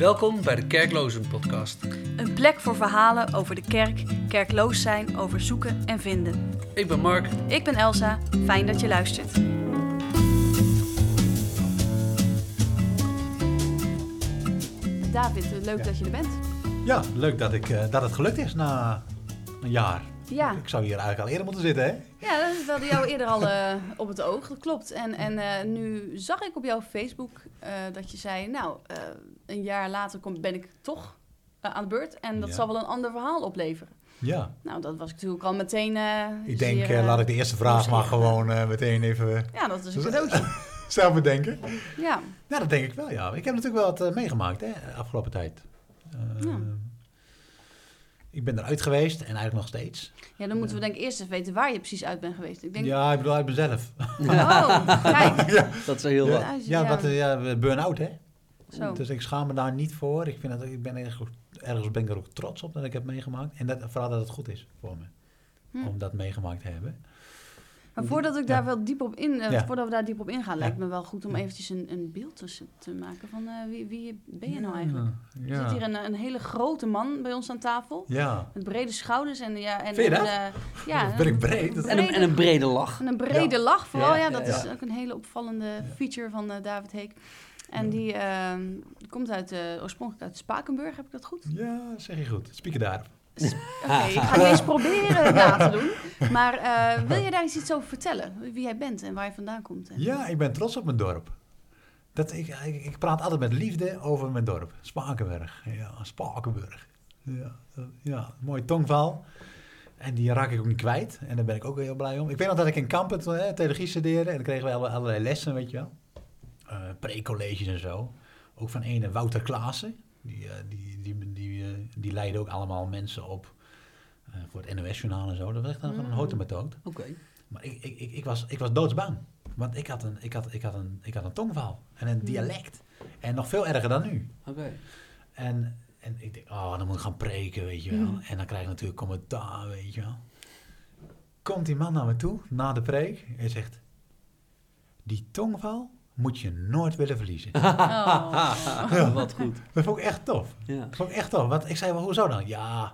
Welkom bij de Kerklozen Podcast. Een plek voor verhalen over de kerk, kerkloos zijn, over zoeken en vinden. Ik ben Mark. Ik ben Elsa, fijn dat je luistert. David, leuk Ja. dat je er bent. Ja, leuk dat, ik, eh, dat het gelukt is na een jaar. Ja, Ik zou hier eigenlijk al eerder moeten zitten, hè? ja dat hadden jou eerder al eh, op het oog, dat klopt. En, en eh, nu zag ik op jouw Facebook eh, dat je zei, nou, eh, een jaar later kom, ben ik toch eh, aan de beurt. En dat Ja. zal wel een ander verhaal opleveren. Ja. Nou, dat was ik natuurlijk al meteen eh, Ik denk, zeer, eh, laat ik de eerste vraag maar gewoon eh, meteen even Ja, dat is een cadeautje. zelf bedenken. Ja. Ja, dat denk ik wel, ja. Ik heb natuurlijk wel wat meegemaakt, hè, afgelopen tijd. Eh, Ja. Ik ben eruit geweest en eigenlijk nog steeds. ja, dan moeten we denk ik eerst even weten waar je precies uit bent geweest. Ik denk, Ja, ik bedoel uit mezelf. oh, kijk. Dat is heel wat. Ja, Ja, wat, ja burn-out, hè. Zo. Dus ik schaam me daar niet voor. Ik, vind dat, ik ben ergens, ergens ben ik er ook trots op dat ik heb meegemaakt. En dat, vooral dat het goed is voor me. Hm. Om dat meegemaakt te hebben. Maar voordat ik daar Ja. wel diep op in, eh, Ja. voordat we daar diep op ingaan, Ja. lijkt me wel goed om eventjes een, een beeld tussen te maken van eh, wie, wie ben je nou eigenlijk? Ja. Er zit hier een, een hele grote man bij ons aan tafel. Ja. Met brede schouders en ja. En, Vind je en, dat? eh, ja, Dat ben ik een breed. Dat- En een, en een brede lach. En een brede Ja. lach vooral, ja, Ja, dat ja, is ook een hele opvallende feature van eh, David Heek. En Ja. die ehm, komt uit, eh, oorspronkelijk uit Spakenburg, heb ik dat goed? Ja, zeg je goed. Spieken daarop. Oké, ik ga niet eens proberen het na te doen. Maar eh, wil je daar eens iets over vertellen? Wie jij bent en waar je vandaan komt? En- Ja, ik ben trots op mijn dorp. Dat, ik, ik, ik praat altijd met liefde over mijn dorp. Spakenburg. Ja, Spakenburg. Ja, ja, mooi tongval. En die raak ik ook niet kwijt. En daar ben ik ook heel blij om. Ik weet nog dat ik in Kampen hè, theologie studeerde. En dan kregen we alle- allerlei lessen, weet je wel. Eh Pre-colleges en zo. Ook van ene Wouter Klaassen. Die, eh, die, die, die, eh, die leidde ook allemaal mensen op voor het NOS-journaal en zo. Dat was echt een, Mm. een houten methode. Oké. Maar ik, ik, ik, ik, was, ik was doodsbang. Want ik had, een, ik, had, ik, had een, ik had een tongval en een dialect. En nog veel erger dan nu. Oké. En, en ik denk, oh, dan moet ik gaan preken, weet je wel. Mhm. En dan krijg ik natuurlijk commentaar, weet je wel. Komt die man naar me toe, na de preek, en zegt... Die tongval moet je nooit willen verliezen. Oh. Wat goed. Dat vond ik echt tof. Ja. Dat vond ik echt tof. Want ik zei, wel, hoezo dan? Ja,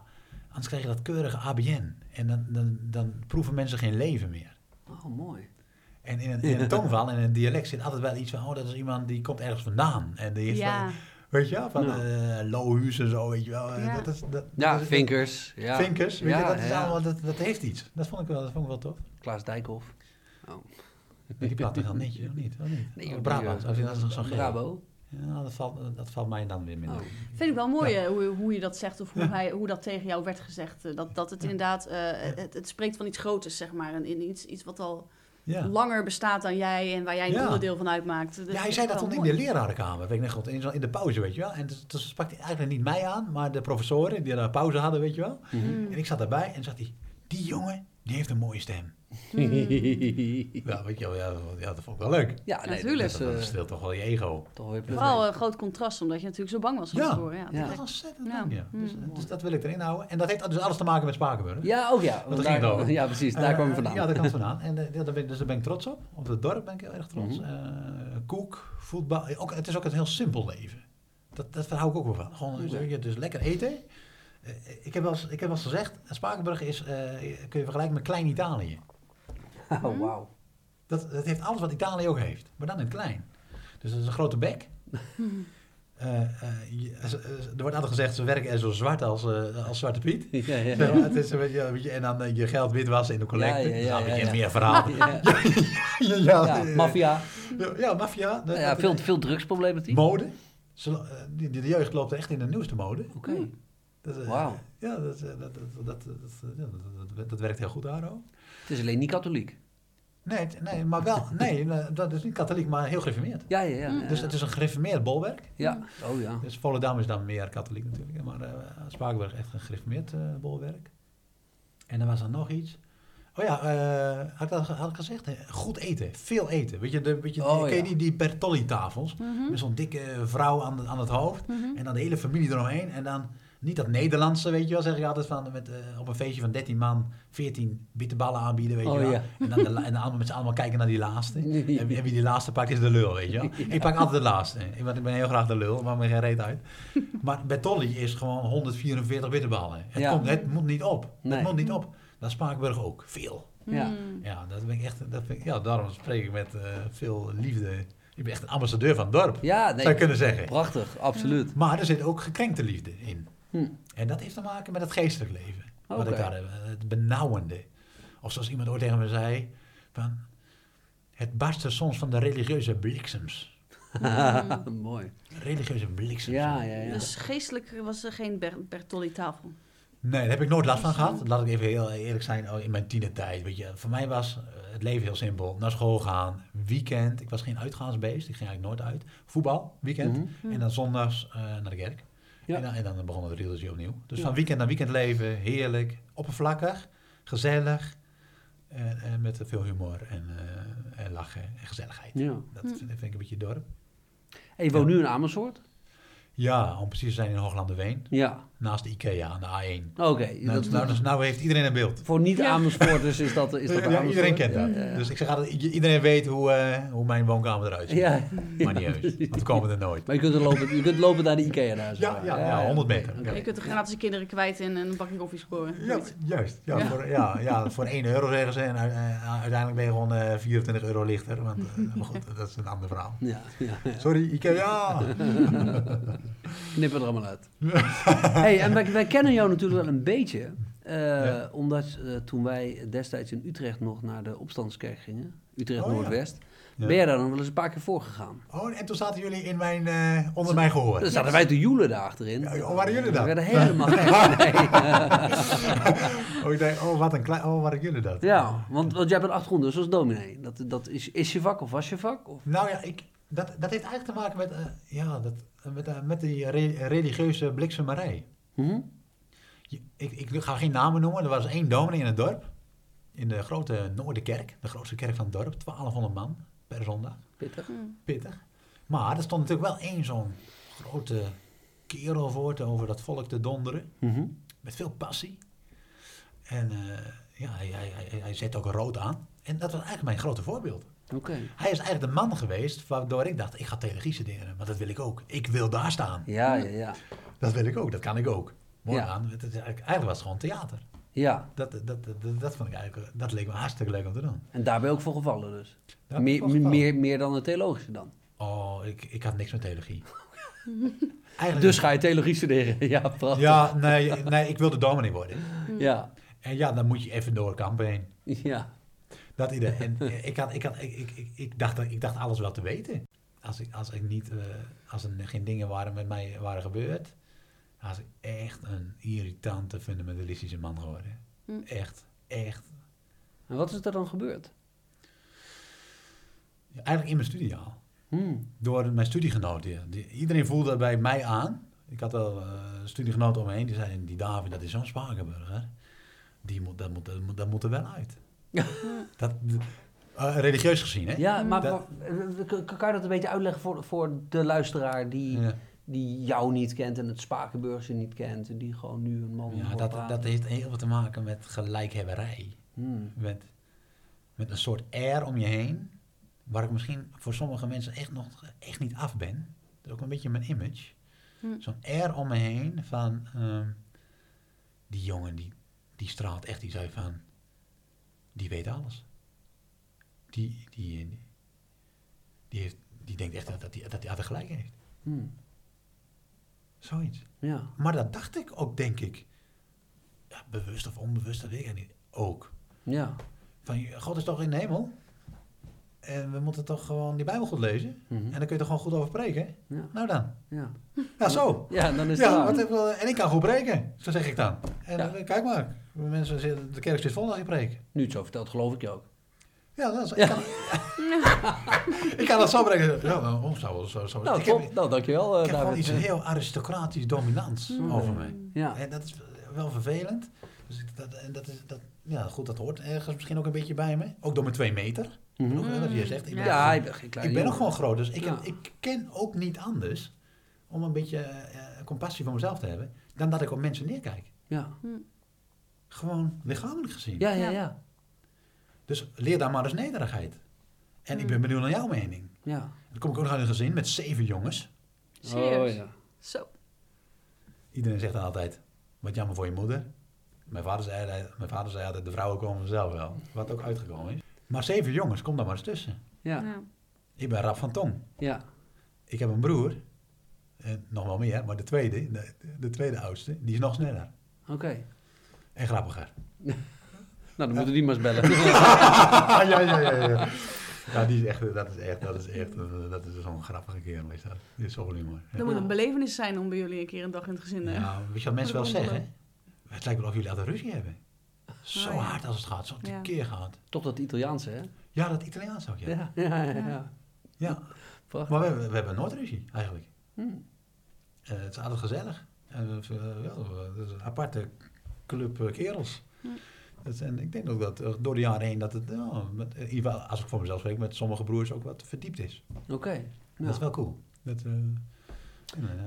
anders krijg je dat keurige ABN. En dan, dan, dan proeven mensen geen leven meer. Oh, mooi. En in een, in een tongval en in een dialect zit altijd wel iets van, oh, dat is iemand die komt ergens vandaan. En die heeft Ja, wel, weet je wel, van Ja. eh Lohuus en zo, weet je wel. Ja. Dat is, dat, Ja, dat is- Vinkers. Ja. Vinkers, weet Ja, je, dat, is ja. allemaal, dat, dat heeft iets. Dat vond ik wel, dat vond ik wel tof. Klaas Dijkhoff. Oh. Die heel netjes, of niet? Of niet? Nee, Oh, joh, Brabant, die, als je eh, dat is nog zo'n. Brabo. Ja, dat valt, dat valt mij dan weer minder. Oh. vind ik wel mooi Ja. eh, hoe, hoe je dat zegt of hoe, Ja. hij, hoe dat tegen jou werd gezegd. eh, Dat, dat het Ja. inderdaad, eh, het, het spreekt van iets groters, zeg maar. En in iets, iets wat al Ja. langer bestaat dan jij en waar jij een Ja. onderdeel van uitmaakt. Ja, hij zei dat toen in de lerarenkamer, weet ik nog in, in de pauze, weet je wel. En dus, dus sprak hij eigenlijk niet mij aan, maar de professoren die daar pauze hadden, weet je wel. Mhm. Mm. En ik zat daarbij en zegt hij, die jongen, die heeft een mooie stem. Ja, weet je wel, ja, dat, ja, dat vond ik wel leuk. ja, nee, Natuurlijk. Dat Dat, dat eh, toch wel je ego. toch Vooral een groot contrast, omdat je natuurlijk zo bang was om Ja. te horen. Ja, Ja. Dat is ontzettend Ja. leuk, ja. Dus, Mm. dus dat wil ik erin houden. En dat heeft dus alles te maken met Spakenburg. Ja, ook ja. daar daar- ging over. Ja, precies. Daar Eh, kwam je vandaan. Ja, daar kwam het vandaan. En eh, ja, daar ben, ik- dus daar ben ik trots op. Op het dorp ben ik heel erg trots. Mhm. Eh, koek, voetbal. Ook, het is ook een heel simpel leven. Dat, dat hou ik ook wel van. Gewoon dus, je, dus lekker eten. Eh, ik, heb wel eens, ik heb wel eens gezegd, Spakenburg is, eh, kun je vergelijken met klein Italië. Oh, wauw. Dat, dat heeft alles wat Italië ook heeft, maar dan in het klein. Dus dat is een grote bek. Eh, eh, je- eh, eh, er wordt altijd gezegd, ze werken er zo zwart als, eh, als Zwarte Piet. Ja, ja. Het is, een beetje- en dan je geld witwassen in de collecte. Ja, ja, ja, ja, meer verhaal. Ja, ja, ja, ja, maffia. Ja, ja, maffia. Dat- Ja, veel, veel drugsproblematiek. Mode. Die- de jeugd loopt echt in de nieuwste mode. Oké. Dat, eh, Wauw. Ja, dat, dat, dat, dat, dat, dat, ja, dat, dat- dat werkt heel goed daar ook. Het is alleen niet katholiek. Nee, nee, maar wel, nee, nee, dat is niet katholiek, maar heel gereformeerd. Ja, ja, ja. ja, Dus het is een gereformeerd bolwerk. Ja, oh ja. Dus Volendam is dan meer katholiek natuurlijk. Maar uh, Spakenburg echt een gereformeerd eh, bolwerk. En er was dan nog iets. Oh ja, eh, had, ik dat, had ik gezegd? Goed eten, veel eten. Weet je, de, weet je Oh, ken je ja. die, die Bertolli-tafels? Mhm. Met zo'n dikke vrouw aan, aan het hoofd. Mhm. En dan de hele familie eromheen. En dan niet dat Nederlandse, weet je wel, zeg ik altijd van met, eh, op een feestje van 13 man 14 bitterballen aanbieden, weet Oh, je wel. ja. En dan, de, en dan met z'n allemaal kijken naar die laatste. Nee. En, wie- die laatste pakt is de lul, weet je wel. Ik pak altijd de laatste, want ik ben heel graag de lul, maakt me geen reet uit. Maar bij Tolly is gewoon 144 bitterballen. Het, Ja. komt, het moet niet op. Nee. Het moet niet op. Dat is Spakenburg ook, veel. Ja. Ja, dat ben ik echt, dat ik, ja, daarom spreek ik met eh, veel liefde. Ik ben echt een ambassadeur van het dorp, Ja, zou je nee, kunnen zeggen. prachtig, absoluut. Maar er zit ook gekrenkte liefde in. Hm. En dat heeft te maken met het geestelijk leven. Wat ik daar heb, het benauwende. Of zoals iemand ooit tegen me zei, van, het barstte soms van de religieuze bliksems. Mooi. Religieuze bliksems. Ja, ja, ja. Dus geestelijk was er geen Ber Bertolli-tafel. Nee, daar heb ik nooit last van gehad. Laat ik even heel eerlijk zijn, oh, in mijn tienertijd. Weet je, voor mij was eh, het leven heel simpel. Naar school gaan, weekend. Ik was geen uitgaansbeest, ik ging eigenlijk nooit uit. Voetbal, weekend. Mhm. En dan zondags eh, naar de kerk. Ja. En, dan, en dan begon het rieltje opnieuw. Dus van weekend naar weekend leven, heerlijk, oppervlakkig, gezellig. En, en met veel humor en, eh, en lachen en gezelligheid. Ja. Dat vind, vind ik een beetje dorp. En je woont nu in Amersfoort? Ja, om precies te zijn in Hooglanderveen. Ja. Naast de Ikea aan de A1. Oké. Nou, dat- nou, dus nou heeft iedereen een beeld. Voor Ja. niet-Amersfoorters is dat, is dat Ja, iedereen kent dat. Ja, ja. Dus ik zeg altijd, iedereen weet hoe, eh, hoe mijn woonkamer eruit ziet. Ja, Maar niet heus, want we komen er nooit. maar je kunt, er lopen, je kunt lopen naar de Ikea daar. Ja, ja, ja, 100 meter. Oké. Je kunt er gratis je kinderen kwijt in een bakje koffie scoren. Ja, juist. Ja, Ja. Voor, ja, ja, voor 1 euro zeggen ze. En eh, uiteindelijk ben je gewoon eh 24 euro lichter. Want, eh, maar goed, dat is een ander verhaal. Ja, ja, ja. Sorry, Ikea. Knip het er allemaal uit. hey, en wij, wij kennen jou natuurlijk wel een beetje. eh, Ja. Omdat eh, toen wij destijds in Utrecht nog naar de opstandskerk gingen, Utrecht Oh. Noordwest, Ja. ben jij daar dan wel eens een paar keer voor gegaan. Oh, en toen zaten jullie in mijn, eh, onder mijn gehoor. Dan zaten wij te joelen daar achterin. Ja, oh, waren jullie dat? We werden helemaal gek. Nee. Oh, ik denk, oh, wat een klein... Oh, waren jullie dat? Ja, want, want jij hebt een achtergrond dus als dominee. Dat, dat is, is je vak of was je vak? Of? Nou ja, ik, dat, dat heeft eigenlijk te maken met, eh, ja, dat, met, eh, met die re- religieuze bliksemarij. Mhm. Je- Ik, ik ga geen namen noemen. Er was één dominee in het dorp. In de grote Noorderkerk. De grootste kerk van het dorp. 1200 man per zondag. Pittig. Mm. Pittig. Maar er stond natuurlijk wel één zo'n grote kerel voor te over dat volk te donderen. Mhm. Met veel passie. En eh, ja, hij, hij, hij, hij zet ook rood aan. En dat was eigenlijk mijn grote voorbeeld. Oké. Hij is eigenlijk de man geweest waardoor ik dacht, ik ga theologie studeren. Maar dat wil ik ook. Ik wil daar staan. Ja, ja, ja. Dat wil ik ook. Dat kan ik ook. Mooi Ja. aan. Het is eigenlijk, eigenlijk was het gewoon theater. Ja, Dat, dat, dat, dat, vond ik eigenlijk, dat leek me hartstikke leuk om te doen. en daar ben je ook voor gevallen dus. Daar meer, meer, meer dan de theologische dan. Oh, ik, ik had niks met theologie. Eigenlijk, Dus ga je theologie studeren. Ja, prachtig. Ja, nee, nee, ik wilde dominee worden. Ja, En ja, dan moet je even door kampen heen. ja. Dat idee. En eh, ik, had, ik, had, ik, ik, ik, dacht, ik dacht alles wel te weten. Als, ik, als, ik niet, eh, als er geen dingen waren met mij waren gebeurd, was ik echt een irritante, fundamentalistische man geworden. Hm. Echt, echt. En wat is er dan gebeurd? Eigenlijk in mijn studiejaal. Hmm. Door mijn studiegenoten. Die, iedereen voelde bij mij aan. Ik had wel eh studiegenoten om me heen. Die zeiden, die David, dat is zo'n Spakenburger. Die moet, dat, moet, dat, moet, dat moet er wel uit. Dat, eh, religieus gezien, hè? Ja, maar, Dat- maar, eh, kan je dat een beetje uitleggen voor, voor de luisteraar die, Ja. die jou niet kent en het Spakenburgse niet kent en die gewoon nu een man Ja, dat, praten? dat heeft heel veel te maken met gelijkhebberij. Hmm. Met, met een soort air om je heen, waar ik misschien voor sommige mensen echt nog echt niet af ben. Dat is ook een beetje mijn image. Hm. Zo'n air om me heen van ehm, die jongen die, die straalt echt, die zei van, die weet alles. Die, die, die, die, heeft, die denkt echt dat hij dat die altijd gelijk heeft. Hmm. Zoiets. Ja. Maar dat dacht ik ook, denk ik. Ja, bewust of onbewust, dat weet ik niet. Ook. Ja. Van, God is toch in de hemel? En we moeten toch gewoon die Bijbel goed lezen? Mhm. En dan kun je er gewoon goed over preken? Ja. Nou dan. Ja. Ja, zo. ja, dan is het Ja, wat ik en ik kan goed preken, zo zeg ik dan. En Ja. eh, kijk maar, mensen, zitten- de kerk zit vol als ik preek. Nu het zo vertelt, geloof ik je ook. Ja, dat is. Ik, kan, ik kan dat zo preken. Ja, nou, zo, zo, zo. Nou, ik top. heb, nou, dankjewel, eh ik heb gewoon David. iets heel aristocratisch dominants over mij. Ja. En dat is wel vervelend. Dus dat, en dat is, dat, ja, goed, dat hoort ergens misschien ook een beetje bij me. Ook door mijn twee meter. Mhm. Ook, hè, wat je zegt. Ik ben, Ja, ik ben geen kleine ik ben nog jongen. gewoon groot, dus ik, heb- ik ken ook niet anders om een beetje eh, compassie voor mezelf te hebben, dan dat ik op mensen neerkijk. Ja. Gewoon lichamelijk gezien. Ja, ja, Ja. Dus leer daar maar eens nederigheid. En ik Mm. ben benieuwd naar jouw mening. ja. Dan kom ik ook nog uit een gezin met zeven jongens. Serieus? Oh ja. Zo. Iedereen zegt dan altijd, wat jammer voor je moeder. Mijn vader zei, mijn vader zei altijd, de vrouwen komen vanzelf wel. Wat ook uitgekomen is. Maar zeven jongens, kom daar maar eens tussen. Ja. Ja. Ik ben rap van tong. Ja. Ik heb een broer, en nog wel meer, maar de tweede, de, de tweede oudste, die is nog sneller. Oké. En grappiger. Nou, dan moeten die maar eens bellen. ja, ja, ja, ja. Ja, die is echt, dat is echt, dat is echt, dat is zo'n grappige kerel is dat. Die is zo humor. Dat moet een belevenis zijn om bij jullie een keer een dag in het gezin... eh, Ja, weet je wat mensen wel zeggen? Het lijkt wel of jullie altijd ruzie hebben. Zo Oh, ja. hard als het gaat, zo Ja. keer gaat. Toch dat Italiaanse, hè? Ja, dat Italiaans ook, ja. Ja, Ja, ja, ja. ja. ja. Prachtig. maar we, hebben- we hebben nooit ruzie, eigenlijk. Hm. Eh, het is altijd gezellig. En, we- we- wel, we- het is een aparte club eh, kerels. En ik denk ook dat eh, door de jaren heen dat het, ja, met, in ieder geval, als ik voor mezelf spreek, met sommige broers ook wat verdiept is. Oké. Ja. Dat is wel cool. Dat, eh,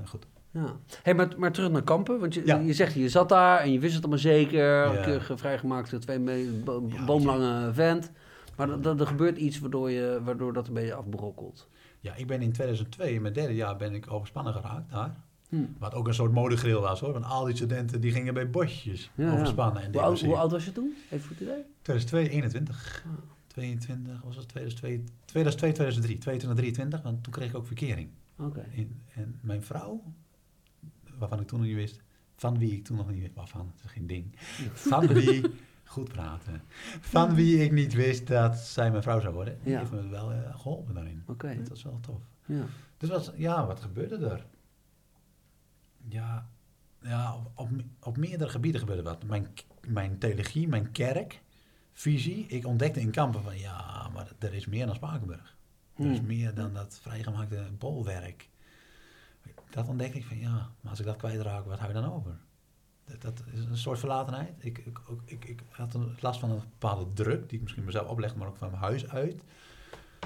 goed. Ja. Hey, maar, maar terug naar kampen, want je, Ja. je zegt je zat daar en je wist het allemaal zeker. Ja. Keurig vrijgemaakt door twee me- bo- Ja, boomlange vent. Maar er- gebeurt iets waardoor, je, waardoor dat een beetje afbrokkelt. Ja, ik ben in 2002, in mijn derde jaar, ben ik overspannen geraakt daar. Hm. Wat ook een soort modegril was hoor. Want al die studenten die gingen bij bosjes overspannen. En Hoe oud, hoe oud was je toen? Even voor het idee. 2002, 21. Ah. 22, was het 2002, 2002, 2003, 22, 23, want toen kreeg ik ook verkering. Oké. En mijn vrouw, waarvan ik toen nog niet wist, van wie ik toen nog niet wist, waarvan, dat is geen ding, van wie, goed praten, van wie ik niet wist dat zij mijn vrouw zou worden, die Ja. heeft me wel eh, geholpen daarin. Oké. Dat was wel tof. Ja. Dus wat, ja, wat gebeurde er? Ja, ja op, op, op meerdere gebieden gebeurde wat. Mijn, mijn theologie, mijn kerk, visie. Ik ontdekte in kampen van ja, maar er is meer dan Spakenburg. Er is Hm. meer dan dat vrijgemaakte bolwerk. Dat ontdekte ik van ja, maar als ik dat kwijtraak, wat hou je dan over? Dat, dat is een soort verlatenheid. Ik, ik, ook- ik, ik had een, last van een bepaalde druk, die ik misschien mezelf oplegde, maar ook van mijn huis uit.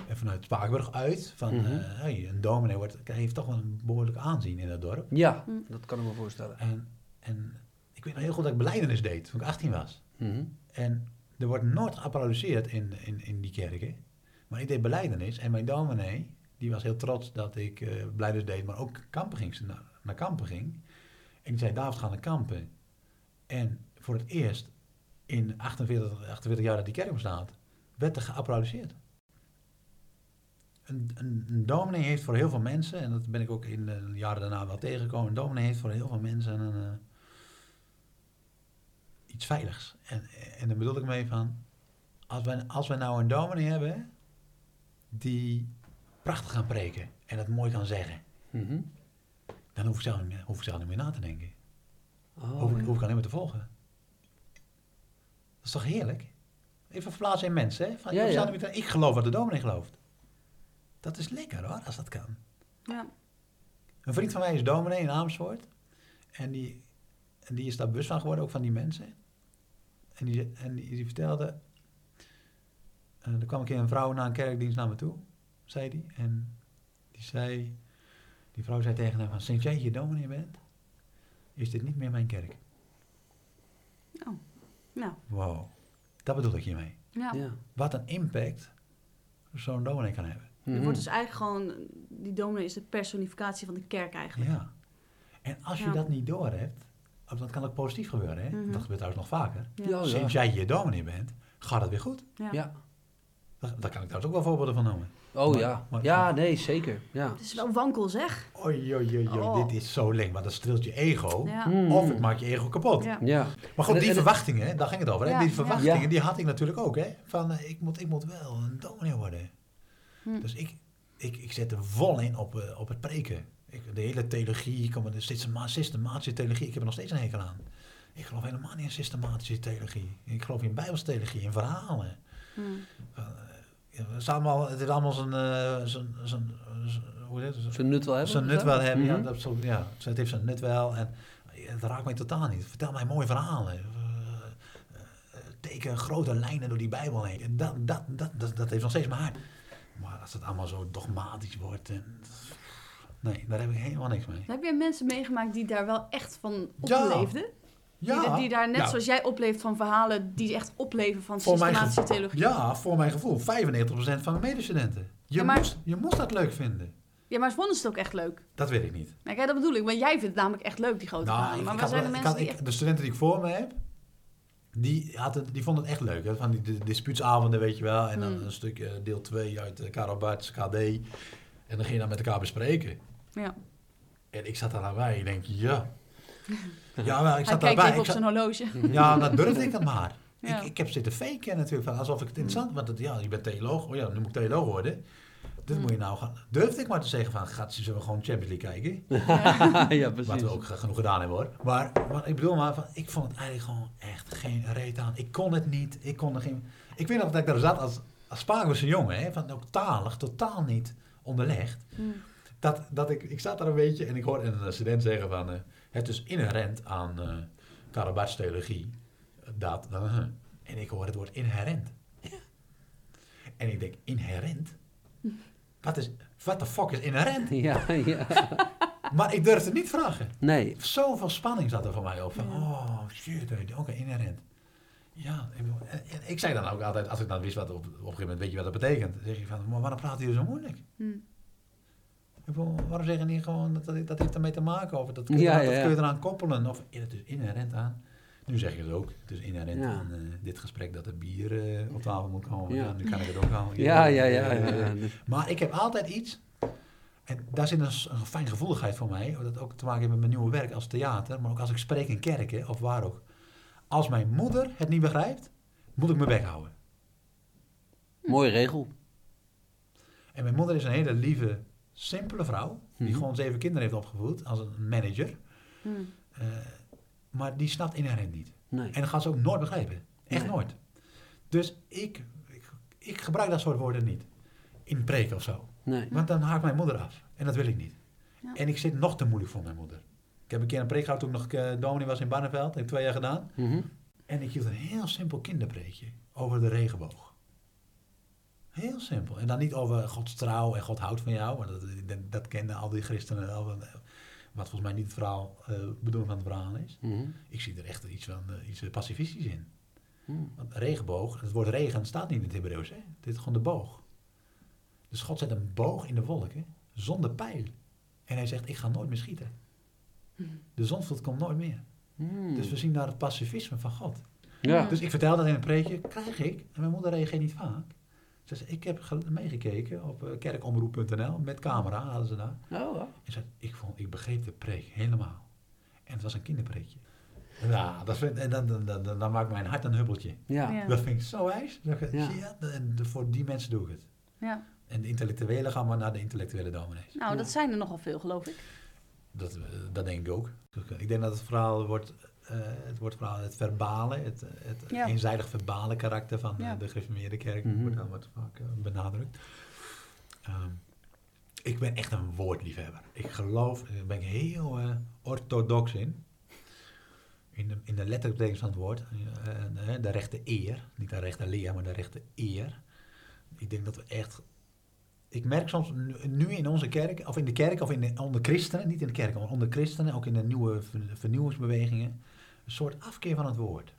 En vanuit Spakenburg uit. Van, Mhm. eh, hey, een dominee wordt, heeft toch wel een behoorlijk aanzien in dat dorp. ja, Hm. dat kan ik me voorstellen. En, en ik weet nog heel goed dat ik beleidenis deed toen ik 18 was. Mhm. En er wordt nooit geapplaudisseerd in, in, in die kerken. Maar ik deed beleidenis en mijn dominee, die was heel trots dat ik eh beleidenis deed, maar ook kampen ging, naar, naar kampen ging. En die zei, David, ga naar kampen. En voor het eerst in 48, 48 jaar dat die kerk bestaat, werd er geapplaudisseerd. Een, een, dominee heeft voor heel veel mensen, en dat ben ik ook in de jaren daarna wel tegengekomen, een dominee heeft voor heel veel mensen een, eh, iets veiligs. En, en dan bedoel ik mee van, als wij, als wij nou een dominee hebben die prachtig kan preken en dat mooi kan zeggen, Mhm. dan hoef ik zelf niet meer, hoef ik zelf niet meer na te denken. Oh, hoef, ik, ja. hoef ik alleen maar te volgen. Dat is toch heerlijk? Even verplaatsen in mensen, hè? Van, Ja, ja. te- ik geloof wat de dominee gelooft. Dat is lekker hoor, als dat kan. Ja. Een vriend van mij is dominee in Amersfoort. En die, en die is daar bewust van geworden, ook van die mensen. En die, en die, die vertelde... eh, er kwam een keer een vrouw na een kerkdienst naar me toe, zei die. En die zei... Die vrouw zei tegen hem van... Sinds jij hier dominee bent, is dit niet meer mijn kerk. Oh. Nou, Wow. Dat bedoel ik hiermee. ja. Ja. Wat een impact zo'n dominee kan hebben. Je Mhm. wordt dus eigenlijk gewoon... Die dominee is de personificatie van de kerk eigenlijk. Ja. En als je Ja. dat niet doorhebt... Dat kan ook positief gebeuren, hè? Mhm. Dat gebeurt trouwens nog vaker. Ja. Sinds jij hier dominee bent, gaat het weer goed. Ja. Ja. Daar, daar kan ik trouwens ook wel voorbeelden van noemen. Oh Maar- ja. maar- Ja, nee, zeker. Ja. Het is wel wankel, zeg. Oei, oei, oei, oei, Oh. dit is zo link, want dat streelt je ego. Ja. Hmm. Of het maakt je ego kapot. Ja. Ja. Maar goed, die en- verwachtingen, daar ging het over. Hè? Die verwachtingen, Ja. die had ik natuurlijk ook. Hè? Van, eh, ik, moet, ik moet wel een dominee worden. Hm. Dus ik, ik, ik zet er vol in op, eh, op het preken. Ik, de hele theologie, kom, de systema- systematische theologie, ik heb er nog steeds een hekel aan. Ik geloof helemaal niet in systematische theologie. Ik geloof in bijbelse theologie, in verhalen. Hm. Het, is allemaal, het is allemaal zijn, eh, zijn, zijn, zijn- hoe heet het? Zijn nut wel hebben. Zijn nut wel hebben, ja, Mhm. dat, zo, ja. Het heeft zijn nut wel en het raakt mij totaal niet. Vertel mij mooie verhalen. Eh, eh, teken grote lijnen door die Bijbel heen. En Dat, dat, dat, dat, dat heeft nog steeds mijn hart. Maar als het allemaal zo dogmatisch wordt en... Nee, daar heb ik helemaal niks mee. Heb je mensen meegemaakt die daar wel echt van Ja. opleefden? Ja, Die, die daar net ja, zoals jij opleeft van verhalen die echt opleven van systematische gevoel- theologie. Ja, voor mijn gevoel. 95% van mijn medestudenten. Je, Ja, maar- moest, je moest dat leuk vinden. Ja, maar vonden ze het ook echt leuk? Dat weet ik niet. Nou, kijk, dat bedoel ik. Want jij vindt het namelijk echt leuk, die grote verhalen. Nou, ik, Maar waar zijn de mensen die echt... de studenten die ik voor me heb, die, hadden, die vonden het echt leuk. Hè? Van die di- dispuutsavonden, weet je wel. En dan Hmm. een stuk eh, deel 2 uit uh, Karel Barts, KD. En dan ging je dan met elkaar bespreken. Ja. En ik zat daar aan bij. Ik denk, ja. Ja, wel, ik Hij zat kijkt daarbij. even Ik op zat, zijn horloge. ja, dan durfde ik het maar. Ja. Ik, ik heb zitten faken natuurlijk, van alsof ik het interessant... Want het, ja, je bent theoloog. Oh ja, nu moet ik theoloog worden. Dus Hmm. moet je nou gaan... Durfde ik maar te zeggen van, gaat, zullen we gewoon Champions League kijken? ja, Wat precies. we ook genoeg gedaan hebben hoor. Maar, maar ik bedoel maar, van, ik vond het eigenlijk gewoon echt geen reet aan. Ik kon het niet. Ik kon er geen... Ik weet nog dat ik daar zat als, als Spaanse jongen, hè, van ook talig, totaal niet onderlegd. Hmm. Dat, dat ik, ik zat daar een beetje en ik hoorde een student zeggen van, eh, het is inherent aan uh, Karabats theologie. Dat, uh, en ik hoor het woord inherent. En ik denk, inherent? Wat is, what the fuck is inherent? Ja, ja. Maar ik durfde het niet vragen. Nee. Zoveel spanning zat er voor mij op. Van, Ja. oh shit, oké, inherent. Ja, ik, ik zei dan ook altijd, als ik dan wist wat op, op een gegeven moment weet je wat dat betekent. Dan zeg je van, maar waarom praat je zo moeilijk? Hmm. Bedoel, waarom zeggen die gewoon dat dat, dat heeft ermee te maken? Of dat, kun je Ja, eraan- ja, dat kun je eraan koppelen? Of het is inherent aan. Nu zeg je het ook. Het is inherent Ja. aan eh, dit gesprek dat er bier eh, op tafel moet komen. Ja. Ja. nu kan ik het ook al. Ja, ja, ja. Maar ik heb altijd iets, en daar zit een, een fijn gevoeligheid voor mij, dat ook te maken heeft met mijn nieuwe werk als theater, maar ook als ik spreek in kerken of waar ook. Als mijn moeder het niet begrijpt, moet ik mijn bek houden. Mooie regel. En mijn moeder is een hele lieve, simpele vrouw, die Mhm. gewoon zeven kinderen heeft opgevoed als een manager, Hmm. eh, maar die snapt inherent niet. Nee. En dat gaat ze ook nooit begrijpen. Echt Nee. nooit. Dus ik, ik, ik gebruik dat soort woorden niet. In preken of zo. Nee. Want dan haakt mijn moeder af. En dat wil ik niet. Ja. En ik zit nog te moeilijk voor mijn moeder. Ik heb een keer een preek gehad toen ik nog uh, dominee was in Barneveld. Dat heb ik twee jaar gedaan. Mhm. En ik hield een heel simpel kinderpreekje over de regenboog. Heel simpel. En dan niet over Gods trouw en God houdt van jou. Want dat, dat, dat kenden al die christenen wel. Wat volgens mij niet het verhaal, uh, bedoeling van het verhaal is. Mhm. Ik zie er echt iets, van, uh, iets pacifistisch in. Mhm. Want regenboog, het woord regen staat niet in het Hebreeuws. Hè? Dit is gewoon de boog. Dus God zet een boog in de wolken, zonder pijl. En hij zegt, ik ga nooit meer schieten. De zonvloed komt nooit meer. Mhm. Dus we zien daar het pacifisme van God. Ja. Dus ik vertel dat in een preekje, krijg ik. En mijn moeder reageert niet vaak. Ze ik heb ge- meegekeken op uh, kerkomroep.nl, met camera hadden ze daar. Oh, ja. En ze zei, ik, vond, ik begreep de preek helemaal. En het was een kinderpreekje. Ja, dat vind, en dan, dan, dan, dan, dan maakt mijn hart een hubbeltje. Ja. Ja. Dat vind ik zo wijs. Dat ik- Ja. Zie je? En de- voor die mensen doe ik het. Ja. En de intellectuelen gaan maar naar de intellectuele dominees. Nou, Ja. dat zijn er nogal veel, geloof ik. Dat, eh, dat denk ik ook. Ik denk dat het verhaal wordt, eh, het wordt vooral het verbale, het, het Ja. eenzijdig verbale karakter van eh, Ja. de gereformeerde kerk, Mhm. wordt dan wat vaak eh, benadrukt. Ehm, ik ben echt een woordliefhebber. Ik geloof, daar ben ik heel eh, orthodox in. In de, in de letterlijke betekenis van het woord. de rechte eer. Niet de rechte leer, maar de rechte eer. Ik denk dat we echt ik merk soms nu- in onze kerk, of in de kerk, of in de, onder christenen, niet in de kerk, maar onder christenen, ook in de nieuwe ver- vernieuwingsbewegingen, een soort afkeer van het woord.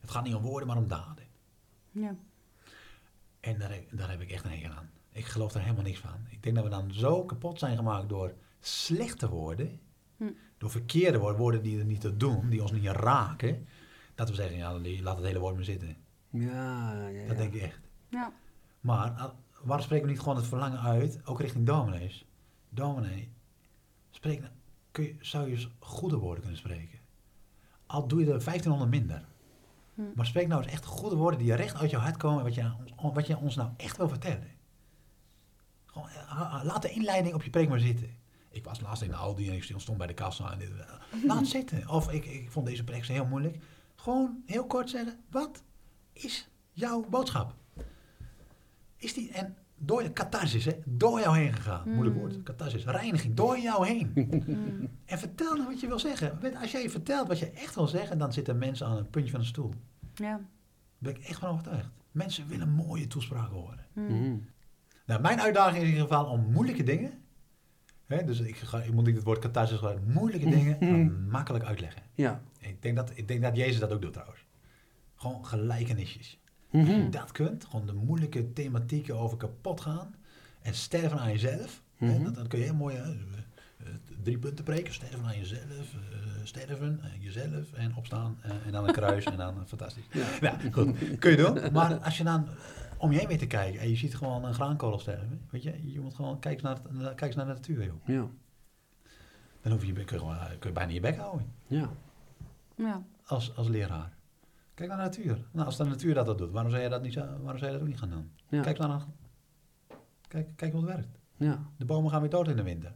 Het gaat niet om woorden, maar om daden. Ja. En daar, heb- daar heb ik echt een hekel aan. Ik geloof daar helemaal niks van. Ik denk dat we dan zo kapot zijn gemaakt door slechte woorden, Hm. door verkeerde woorden, woorden die er niet te doen, die ons niet raken, dat we zeggen, ja, laat het hele woord maar zitten. Ja, ja, ja. Dat denk ik echt. Ja. Maar ah, waarom spreken we niet gewoon het verlangen uit, ook richting dominees? Dominee, spreek, nou- kun je, zou je eens goede woorden kunnen spreken? Al doe je er 1500 minder. Hm. Maar spreek nou eens echt goede woorden die recht uit je hart komen, wat je, wat je ons nou echt wil vertellen. Gewoon, eh, laat de inleiding op je preek maar zitten. Ik was laatst in de Aldi en ik stond bij de kassa. En dit, laat zitten. Of ik, ik vond deze preek heel moeilijk. Gewoon heel kort zeggen, wat is jouw boodschap? Is die, en door je catharsis, hè, door jou heen gegaan. Moeilijk Mm. woord, catharsis, reiniging, door jou heen. Mm. en vertel nou wat je wil zeggen. Als jij je vertelt wat je echt wil zeggen, dan zitten mensen aan een puntje van de stoel. Ja. Daar ben ik echt van overtuigd. Mensen willen mooie toespraken horen. Mm. Mhm. Nou, mijn uitdaging is in ieder geval om moeilijke dingen Hè, dus ik, ga, ik moet niet het woord catharsis gewoon moeilijke dingen makkelijk uitleggen. Ja. Ik denk, dat, ik denk dat Jezus dat ook doet trouwens. Gewoon gelijkenisjes. Als je dat kunt, gewoon de moeilijke thematieken over kapot gaan en sterven aan jezelf. hè, Mhm. dat, dan kun je heel mooi hè, eh, drie punten preken. Sterven aan jezelf, eh, sterven, eh, jezelf en opstaan eh, en dan een kruis en dan eh, fantastisch. Ja. Ja, goed, kun je doen. Maar als je dan eh, om je heen weet te kijken en je ziet gewoon een graankorrel sterven, weet je, je moet gewoon kijken naar, het- naar- kijk eens naar de natuur, joh. Ja. Dan hoef je, kun je, gewoon, kun je bijna je bek houden Ja. Ja. als, als leraar. Kijk naar de natuur. Nou, als de natuur dat, dat doet, waarom zou je dat, niet, zo- waarom zou je dat ook niet gaan doen? Ja. Kijk naar kijk, kijk hoe het werkt. Ja. De bomen gaan weer dood in de winter.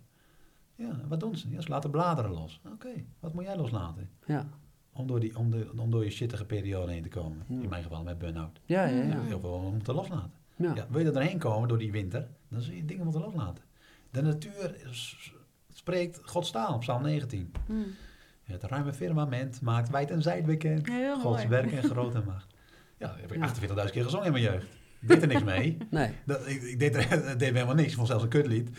Ja, wat doen ze? Ja, ze laten bladeren los. Oké, wat moet jij loslaten? Ja. Om door, die, om, de, om door je shittige periode heen te komen. Ja. In mijn geval met burn-out. Ja, ja, Ja. ja. Heel veel moeten loslaten. Ja. Ja, wil je er doorheen komen door die winter, dan zul je dingen moeten loslaten. De natuur is- spreekt Gods taal op Psalm 19. Hm. Het ruime firmament maakt wijd en zijd bekend. Heel Gods mooi. werk en grote macht. Ja, dat heb ik Ja. 48.000 keer gezongen in mijn jeugd. Ik deed er niks mee. Nee. Dat, ik, ik deed, er, deed helemaal niks. Ik vond zelfs een kutlied.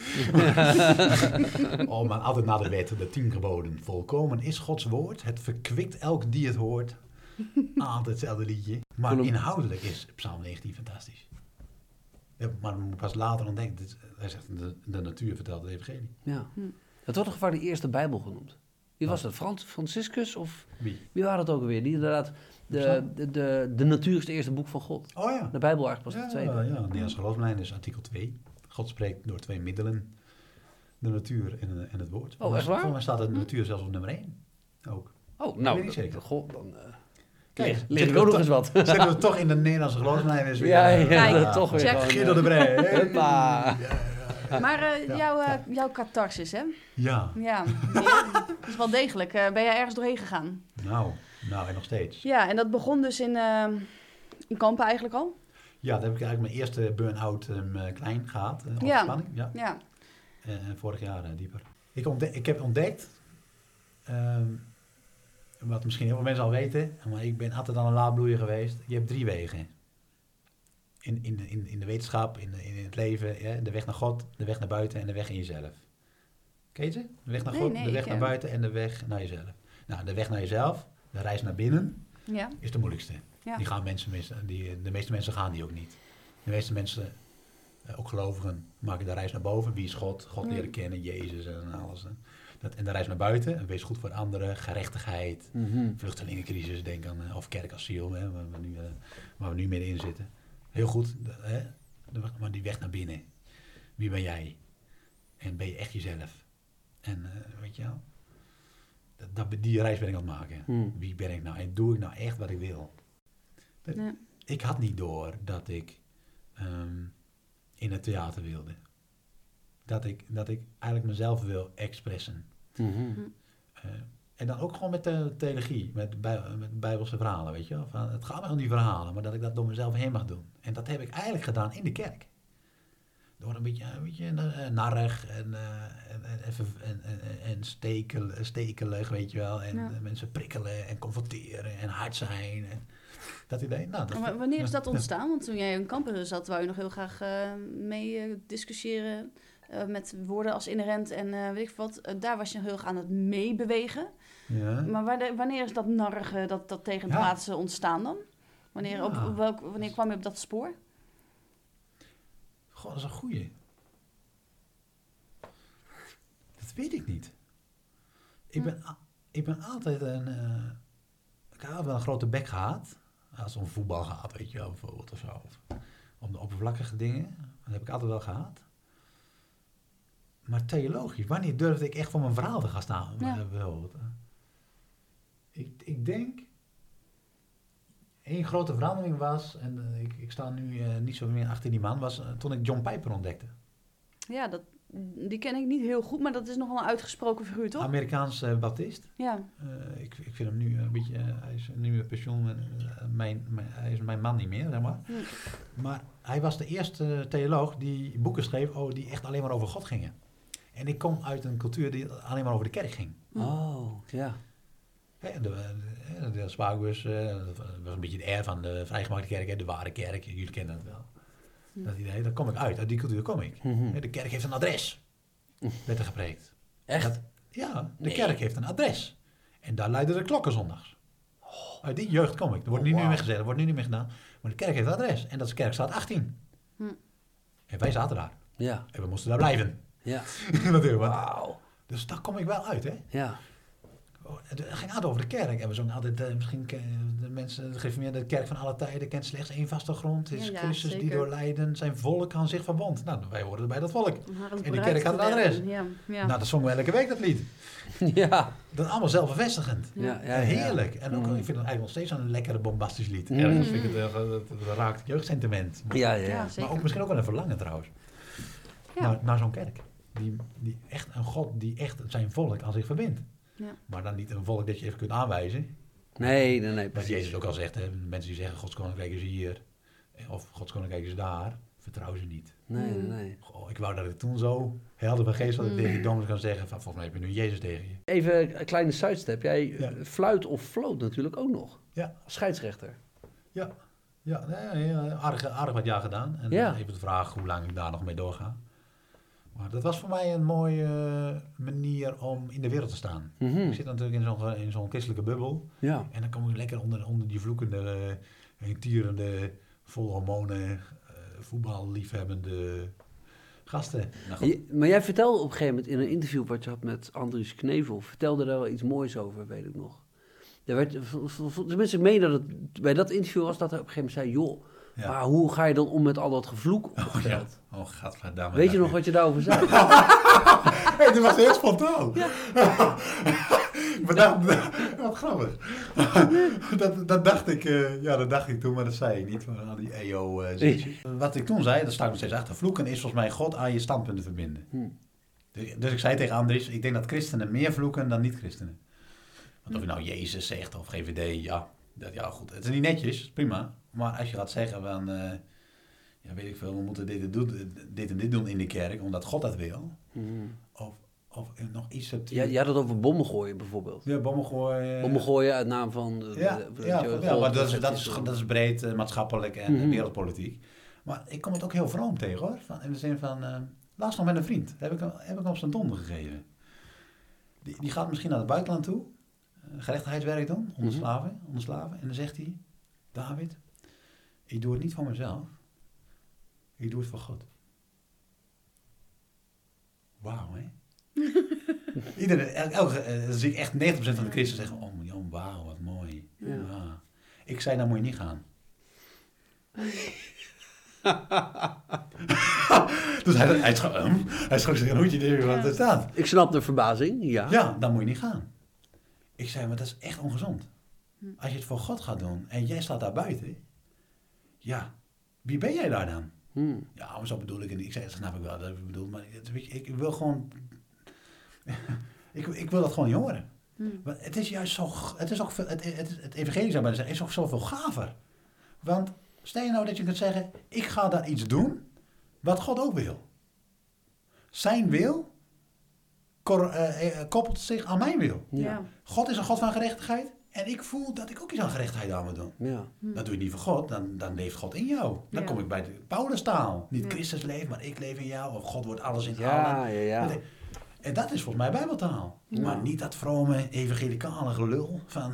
oh, maar altijd na de wet, de tien geboden. Volkomen is Gods woord. Het verkwikt elk die het hoort. Altijd hetzelfde liedje. Maar inhoudelijk is Psalm 19 fantastisch. Ja, maar dan moet ik pas later ontdekken. Dit, hij zegt, de, de natuur vertelt het evangelie. Ja. Hm. Het wordt toch vaak de eerste Bijbel genoemd. Wie was dat? Frans, Franciscus of Wie? wie waren het ook alweer? Die inderdaad, de, de, de, de natuur is het eerste boek van God. Oh ja. De Bijbel eigenlijk pas Ja, het tweede. ja, Nederlands geloofslijn is artikel 2. God spreekt door twee middelen. De natuur en, en het woord. Oh, echt waar? Volgens mij staat de natuur zelfs op nummer 1. Ook. Oh, weet nou, niet zeker. God, dan eh Kijk, leer, ik we ook nog eens wat. Zitten we toch in de Nederlandse geloofslijn weer. Ja, ja, Kijk, dat toch weer check. gewoon, Guido eh, de Brij. Maar eh, jouw, ja. jouw catharsis, hè? Ja, Ja, dat is wel degelijk. Eh, ben jij ergens doorheen gegaan? nou, nou en nog steeds. Ja, en dat begon dus in, eh, in Kampen eigenlijk al? Ja, dat heb ik eigenlijk mijn eerste burn-out ehm, eh, klein gehad. eh, Ja. Ja. Ja. Vorig jaar dieper. Ik, ontdek, ik heb ontdekt, ehm, wat misschien heel veel mensen al weten, maar ik ben altijd al een laadbloeier geweest. Je hebt drie wegen. In, in, de- in, in de wetenschap, in, in het leven, ja, de weg naar God, de weg naar buiten en de weg in jezelf. Ken je ze? De weg naar Nee, God, nee, de weg naar eh, buiten en de weg naar jezelf. Nou, de weg naar jezelf, de reis naar binnen, Ja. is de moeilijkste. Ja. Die gaan mensen mis, die, de meeste mensen gaan die ook niet. De meeste mensen, eh, ook gelovigen, maken de reis naar boven. Wie is God? God Mm. leren kennen, Jezus en alles. hè. Dat, en de reis naar buiten, en wees goed voor anderen, gerechtigheid, Mhm. vluchtelingencrisis, denk aan, eh, of kerkasiel, hè, waar, we nu, eh, waar we nu middenin zitten. Heel goed, hè, maar die weg naar binnen. Wie ben jij? En ben je echt jezelf? En eh, weet je wel, dat, dat, die reis ben ik aan het maken. Hmm. Wie ben ik nou? En doe ik nou echt wat ik wil? Dat- Ja. Ik had niet door dat ik ehm, in het theater wilde. Dat ik, dat ik eigenlijk mezelf wil expressen. Mhm. Eh, en dan ook gewoon met de theologie, met, bij, met bijbelse verhalen, weet je wel. Van, het gaat mij om die verhalen, maar dat ik dat door mezelf heen mag doen. En dat heb ik eigenlijk gedaan in de kerk. Door een beetje, een beetje eh, narrig en, eh, en, en, en, en, stekel, stekelig, weet je wel. En Ja. mensen prikkelen en confronteren en hard zijn. En dat idee. Nou, dat, Maar wanneer is dat ontstaan? Want toen jij in Kampen zat, wou je nog heel graag eh, mee discussiëren met woorden als inherent en weet ik wat. Daar was je heel erg aan het meebewegen. Ja. Maar wanneer, is dat narrige, dat, dat tegendraadse ontstaan dan? Wanneer, Ja. op, welk, wanneer kwam je op dat spoor? Goh, dat is een goeie. Dat weet ik niet. Ik, Hm. ben, ik ben altijd een... eh, ik heb altijd wel een grote bek gehad. Als het om voetbal gaat, weet je wel, bijvoorbeeld. Of zo. Of om de oppervlakkige dingen. Dat heb ik altijd wel gehad. Maar theologisch, wanneer durfde ik echt voor mijn verhaal te gaan staan? Ja. eh, bijvoorbeeld. Ik, ik denk... één grote verandering was, en eh, ik, ik sta nu eh, niet zo meer achter die man, was eh, toen ik John Piper ontdekte. Ja, dat, die ken ik niet heel goed, maar dat is nog wel een uitgesproken figuur, toch? Amerikaans baptist. Ja, Eh, ik, ik vind hem nu een beetje, hij is nu met pensioen, en, mijn, mijn, hij is mijn man niet meer, zeg maar. Hm. Maar hij was de eerste theoloog die boeken schreef oh, die echt alleen maar over God gingen. En ik kom uit een cultuur die alleen maar over de kerk ging. Oh, ja. Hè, de, de, de Spaakbus eh, dat was een beetje de air van de vrijgemaakte kerk, hè, de ware kerk, jullie kennen het wel. Dat idee, daar kom ik uit, uit die cultuur kom ik. Mhm. De kerk heeft een adres. werd er gepreekt. Echt? Dat- ja, de Nee. kerk heeft een adres. En daar luiden de klokken zondags. Uit die jeugd kom ik. Er wordt nu Oh, niet wauw. meer gezegd, er wordt nu niet meer gedaan. Maar de kerk heeft een adres. En dat is Kerkstraat 18. Hm. En wij zaten daar. Ja, En we moesten daar blijven. ja. Natuurlijk. Wauw. Dus daar kom ik wel uit, hè. Ja. Het ging altijd over de kerk. En we zongen altijd, eh, misschien de mensen, de gereformeerde kerk van alle tijden kent slechts één vaste grond. Het is Ja, Christus die door lijden zijn volk aan zich verbond. Nou, wij horen bij dat volk. En de kerk had een adres. Ja, ja. Nou, dat zongen we elke week, dat lied. Ja. Dat is allemaal zelfbevestigend. Ja, ja, heerlijk. En ook, Mm. ik vind het eigenlijk nog steeds een lekkere bombastisch lied. Mm. Ergens vind ik het, eh, dat, dat raakt het jeugdsentiment. Maar, Ja, ja, Ja, ja. zeker. maar ook misschien ook wel een verlangen trouwens. Ja. Naar, naar zo'n kerk. Die, die echt een God die echt zijn volk aan zich verbindt. Ja. Maar dan niet een volk dat je even kunt aanwijzen. Nee, nee, nee. Wat. Jezus ook al zegt, hè, mensen die zeggen Gods koninkrijk is hier. Of Gods koninkrijk is daar. Vertrouw ze niet. Nee, nee, nee. Goh, ik wou dat ik toen zo helder van geest dat ik Mm. tegen die dominee kan zeggen van volgens mij heb je nu Jezus tegen je. Even een kleine sidestep. Jij Ja. eh, fluit of floot natuurlijk ook nog. Ja. Als scheidsrechter. Ja, ja, nee, ja aardig, aardig wat jaar gedaan. En Ja. even de vraag hoe lang ik daar nog mee doorga. Maar dat was voor mij een mooie eh, manier om in de wereld te staan. Mhm. Ik zit natuurlijk in zo'n in zo'n christelijke bubbel. Ja. En dan kom ik lekker onder, onder die vloekende, uh, tierende, vol hormonen, eh, voetballiefhebbende gasten. Nou. Je- Maar jij vertelde op een gegeven moment in een interview wat je had met Andries Knevel, vertelde daar wel iets moois over, weet ik nog. Er werd, tenminste, ik meen dat het bij dat interview was dat hij op een gegeven moment zei, joh, Ja. maar hoe ga je dan om met al dat gevloek Oh, ja. Oh. Weet je nog wat je daarover zei? Hey, dat was heel spontaan. maar dat, wat grappig. dat, dat dacht ik, eh, ja, dat dacht ik toen, maar dat zei ik niet. Van al die EO eh zitjes. Wat ik toen zei, dat sta ik nog steeds achter. Vloeken is volgens mij God aan je standpunten verbinden. Hm. Dus, dus ik zei tegen Andries, ik denk dat christenen meer vloeken dan niet-christenen. Want of je nou Jezus zegt of GVD, ja, dat, ja goed. Het is niet netjes, prima. Maar als je gaat zeggen van, eh, ja weet ik veel, we moeten dit en, doen, dit en dit doen in de kerk, omdat God dat wil. Mhm. Of, of nog iets subtiel. Ja, je had het over bommen gooien bijvoorbeeld. Ja, bommen gooien. Bommen gooien uit naam van... Ja, de- weet ja, je, ja, God, maar dat is, dat, is, dat is breed eh, maatschappelijk en Mhm. wereldpolitiek. Maar ik kom het ook heel vroom tegen hoor. Van, in de zin van, eh, laatst nog met een vriend, heb ik, hem- heb ik hem op zijn donder gegeven. Die, die gaat misschien naar het buitenland toe, gerechtigheidswerk doen, onder slaven, onder slaven. En dan zegt hij, David, ik doe het niet voor mezelf, ik doe het voor God. Wauw, hè? Iedere, el- elke, eh, dan zie ik echt 90% van de christenen zeggen, oh Jan, wauw, wat mooi. Ja. Ik zei, dan moet je niet gaan. dus hij, hij, schrok, hm? hij schrok zich een hoedje tegen wat er staat. Ik snap de verbazing, ja. Ja, dan moet je niet gaan. Ik zei, maar dat is echt ongezond. Hm. Als je het voor God gaat doen en jij staat daar buiten. Ja, wie ben jij daar dan? Hm. Ja, maar zo bedoel ik het niet. Ik zei, dat snap ik wel, dat heb ik bedoeld. Maar het- weet je, ik wil gewoon... ik, ik wil dat gewoon niet horen. Hm. Maar het is juist zo... Het is ook veel, het, het, het zeggen, is ook zoveel gaver. Want stel je nou dat je kunt zeggen... Ik ga daar iets doen wat God ook wil. Zijn wil kor- eh, eh, koppelt zich aan mijn wil. Ja. God is een God van gerechtigheid. En ik voel dat ik ook iets aan gerechtigheid aan moet doen. Ja. Hm. Dat doe je niet voor God, dan, dan leeft God in jou. Dan Ja. kom ik bij de Paulustaal. Niet Ja. Christus leeft, maar ik leef in jou. Of God wordt alles in Ja, allen. ja, ja. En dat is volgens mij bijbeltaal. Ja. Maar niet dat vrome evangelicale gelul van...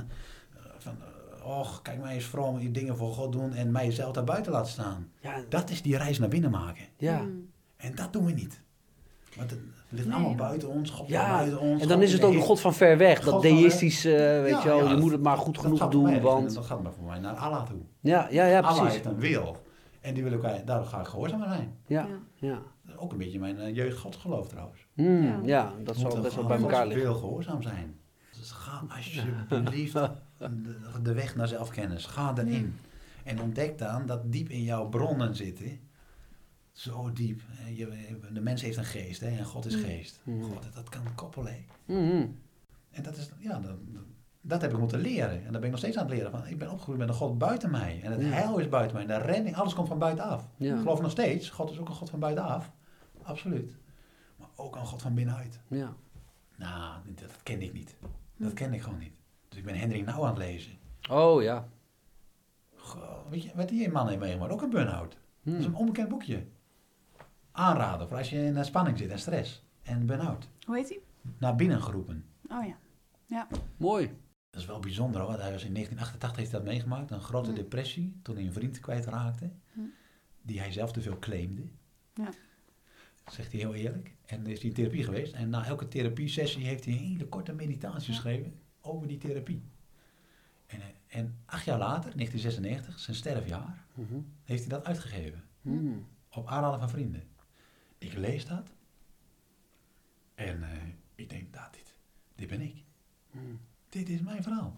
eh, van eh, och, kijk mij eens vroom je dingen voor God doen en mijzelf daar buiten laten staan. Ja, Dat is die reis naar binnen maken. ja. Hm. En dat doen we niet. Want het ligt Nee. allemaal buiten ons, God Ja, buiten ons. en dan God is het ook de. God van ver weg. Dat God deïstisch, eh, weet Ja, je wel, ja, je dat- moet het maar goed genoeg mij doen, want... Dat gaat maar voor mij naar Allah toe. Ja, ja, ja, Allah precies. heeft een wil. En die wil ik, daar ga ik gehoorzaam aan zijn. Ja, Ja. ook een beetje mijn uh, jeugd godsgeloof trouwens. Hmm, Ja. ja, dat zal best wel bij elkaar liggen. wil gehoorzaam zijn. Dus ga alsjeblieft de, de weg naar zelfkennis. Ga erin. En ontdek dan dat diep in jouw bronnen zitten. Zo diep. je- De mens heeft een geest hè, en God is Mm. geest. Mm. God, dat- kan koppelen. Mhm. En dat, is, ja, dat, dat heb ik moeten leren. En dat ben ik nog steeds aan het leren. Van, ik ben opgegroeid met een God buiten mij. En het Ja. heil is buiten mij. En de redding, alles komt van buitenaf. Ja. Ik geloof nog steeds. God is ook een God van buitenaf. Absoluut. Maar ook een God van binnenuit. Ja. Nou, dat, ken ik niet. Dat ken ik gewoon niet. Dus ik ben Hendrik Nou aan het lezen. Oh, ja. Goh, weet je wat die man heeft meegemaakt? Ook een burn-out. Dat is Hmm. een onbekend boekje. Aanraden voor als je in spanning zit en stress. en burn-out. Hoe heet hij? Naar binnen geroepen. Oh ja. Mooi. Dat is wel bijzonder hoor, want hij was in 1988 heeft hij dat meegemaakt. Een grote Hm. depressie, toen hij een vriend kwijtraakte. Hm. Die hij zelf te veel claimde. Ja. Zegt hij heel eerlijk. En is hij in therapie geweest. En na elke therapiesessie heeft hij een hele korte meditatie Ja. geschreven over die therapie. En, en acht jaar later, 1996, zijn sterfjaar, Mhm. heeft hij dat uitgegeven. Hmm. Op aanraden van vrienden. Ik lees dat. En eh, ik denk, nou, dit, dit ben ik. Hmm. Dit is mijn verhaal.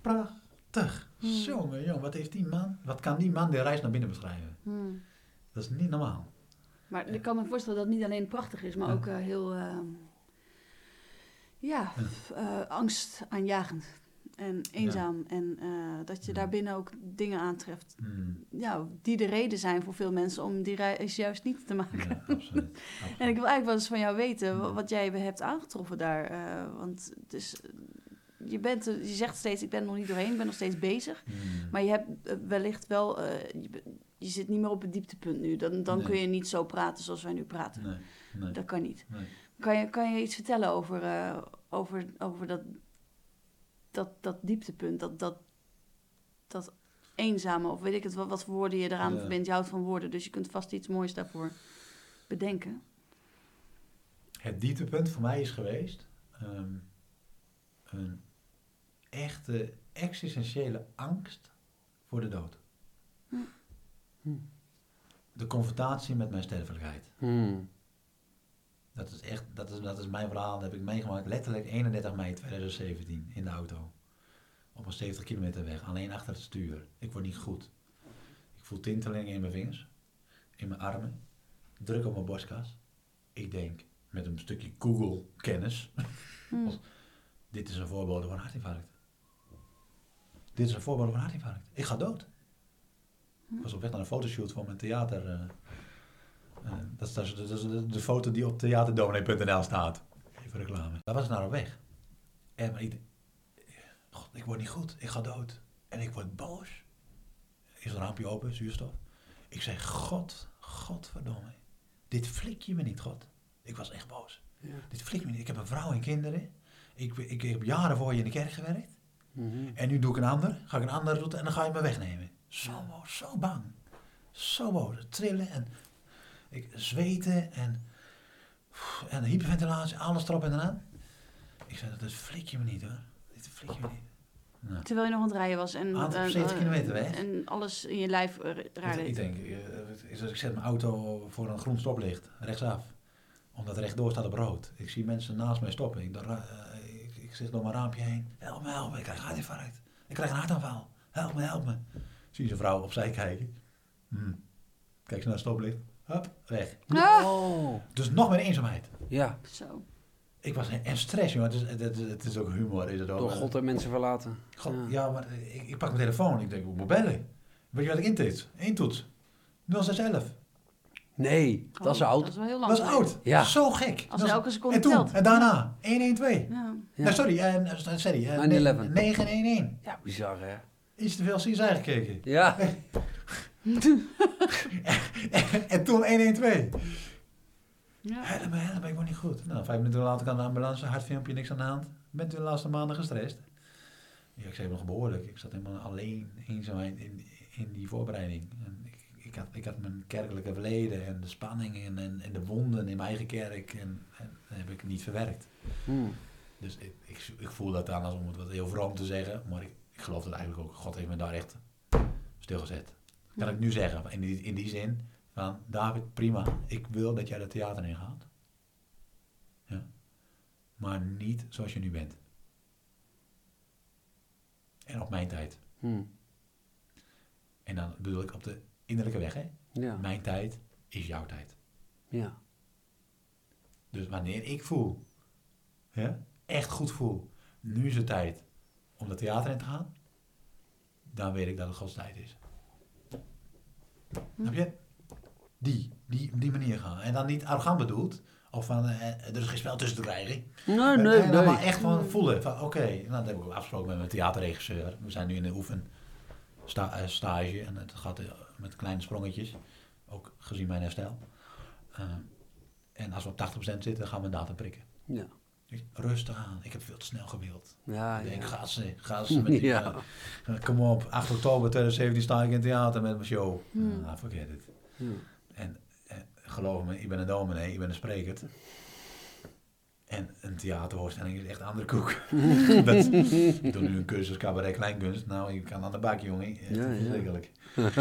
Prachtig. Hmm. Jongen, jongen, wat heeft die man, wat kan die man de reis naar binnen beschrijven? Hmm. Dat is niet normaal. Maar ik kan me voorstellen dat het niet alleen prachtig is, maar Ja. ook eh, heel, ehm, ja, eh, angstaanjagend en eenzaam. En eh, dat je daarbinnen ook dingen aantreft Hmm. ja, die de reden zijn voor veel mensen om die reis juist niet te maken. Ja, absoluut. En ik wil eigenlijk wel eens van jou weten Ja. wat jij hebt aangetroffen daar. eh, want het is, je, bent, er- je zegt steeds, ik ben er nog niet doorheen, ik ben nog steeds bezig. Hmm. Maar je hebt eh, wellicht wel, eh, je, zit niet meer op het dieptepunt nu. Dan, dan Nee. kun je niet zo praten zoals wij nu praten. Nee, nee, Dat kan niet. nee. Kan je, kan je iets vertellen over, eh, over, over dat, dat, dat dieptepunt, dat, dat, dat eenzame, of weet ik het, wat, wat voor woorden je eraan Ja. verbindt. Je houdt van woorden, dus je kunt vast iets moois daarvoor bedenken. Het dieptepunt voor mij is geweest ehm, een echte existentiële angst voor de dood. Hm. Hm. De confrontatie met mijn sterfelijkheid. Hmm. Dat is echt, dat is, dat is mijn verhaal, dat heb ik meegemaakt letterlijk 31 mei 2017 in de auto. Op een 70 kilometer weg, alleen achter het stuur. Ik word niet goed. Ik voel tintelingen in mijn vingers, in mijn armen, druk op mijn borstkas. Ik denk, met een stukje Google-kennis, Hm. Als- dit is een voorbode van een hartinfarct. Dit is een voorbode van een hartinfarct. Ik ga dood. Ik was op weg naar een fotoshoot voor mijn theater. eh, dat, is, dat, is, dat is de, foto die op theaterdominee.nl staat. Even reclame. Daar was ik naar op weg. En maar ik, God, ik word niet goed. Ik ga dood. En ik word boos. Is een raampje open, zuurstof. Ik zeg, God, Godverdomme. Dit flik je me niet, God. Ik was echt boos. Ja. Dit flikt me niet. Ik heb een vrouw en kinderen. Ik, ik, heb jaren voor je in de kerk gewerkt. Mhm. En nu doe ik een ander. Ga ik een andere route en dan ga je me wegnemen. Zo Ja. boos, zo bang. Zo boos. Trillen en ik, zweten en, en hyperventilatie. Alles erop en eraan. Ik zei, dat flik je me niet hoor. Dit flik je me niet. Nou, Terwijl je nog aan het rijden was en, Ah, op eh, 70 eh, kilometer weg. en alles in je lijf eh, raar ik, denk, is dat ik zet mijn auto voor een groen stoplicht, rechtsaf. Omdat rechtdoor staat op rood. Ik zie mensen naast mij stoppen. Ik, eh, ik, ik zeg door mijn raampje heen. Help me, help me. Ik krijg een hartinfarct. Ik krijg een hartaanval. Help me, help me. Zie je een vrouw opzij kijken. Hm. Kijk ze naar het stoplicht. Hup, weg. Ah! Oh. Dus nog meer eenzaamheid. Ja, Zo. Ik was en stress, jongen. Het is, het, is, het is ook humor, is het ook. door God en mensen verlaten. God, Ja. ja, maar ik, ik pak mijn telefoon. Ik denk, ik moet bellen. Weet je wat ik intoets? Eén toets. 0611. Nee, dat is Oh, oud. Dat is wel heel lang. Dat is oud. Ja. Zo gek. Als Dat elke seconde en toen, telt. en daarna, 112. Ja. Ja. Nee, sorry, eh, eh, sorry. eh, 911. 911. Ja, bizar hè. Iets te veel CSI gekeken. Ja. en toen 112. Ja. Help me, ik word niet goed. Nou, vijf minuten later kan de ambulance, hartfilmpje, niks aan de hand. Bent u de laatste maanden gestrest? Ja, ik zei nog behoorlijk. Ik zat helemaal alleen, eenzaamheid in, in die voorbereiding. En ik, ik, had, ik had mijn kerkelijke verleden en de spanningen en, en de wonden in mijn eigen kerk. En, en dat heb ik niet verwerkt. Hmm. Dus ik, ik, ik voel dat aan als om het wat heel vroom te zeggen. Maar ik, ik geloof het eigenlijk ook. God heeft me daar echt stilgezet. Kan ik nu zeggen, in die, in die zin van... David, prima. Ik wil dat jij dat theater ingaat. Ja. Maar niet zoals je nu bent. En op mijn tijd. Hmm. En dan bedoel ik op de innerlijke weg, hè. Ja. Mijn tijd is jouw tijd. Ja. Dus wanneer ik voel, ja, echt goed voel, nu is het tijd om dat theater in te gaan, dan weet ik dat het Gods tijd is. Heb je? Die, die, die manier gaan. En dan niet arrogant bedoeld, of van eh, er is geen spel tussen te krijgen. Nee, nee, dan Maar nee. echt van voelen, van oké, nou, dat heb ik ook afgesproken met mijn theaterregisseur. We zijn nu in de oefen sta, eh, stage en het gaat eh, met kleine sprongetjes, ook gezien mijn herstel. En als we op 80% zitten, dan gaan we een datum prikken. Ja. Rustig aan, ik heb veel te snel gewild. Ja, ik denk, ja. ga ze, ga ze met die, Ja. eh, kom op, 8 oktober 2017 sta ik in het theater met mijn show. Hmm. Ah, forget it. Ja. En eh, geloof me, ik ben een dominee, ik ben een spreker. En een theatervoorstelling is echt een andere koek. dat, ik doe nu een cursus cabaret kleinkunst. Nou, ik kan aan de bak, jongen. Echt Ja, ja. verschrikkelijk. echt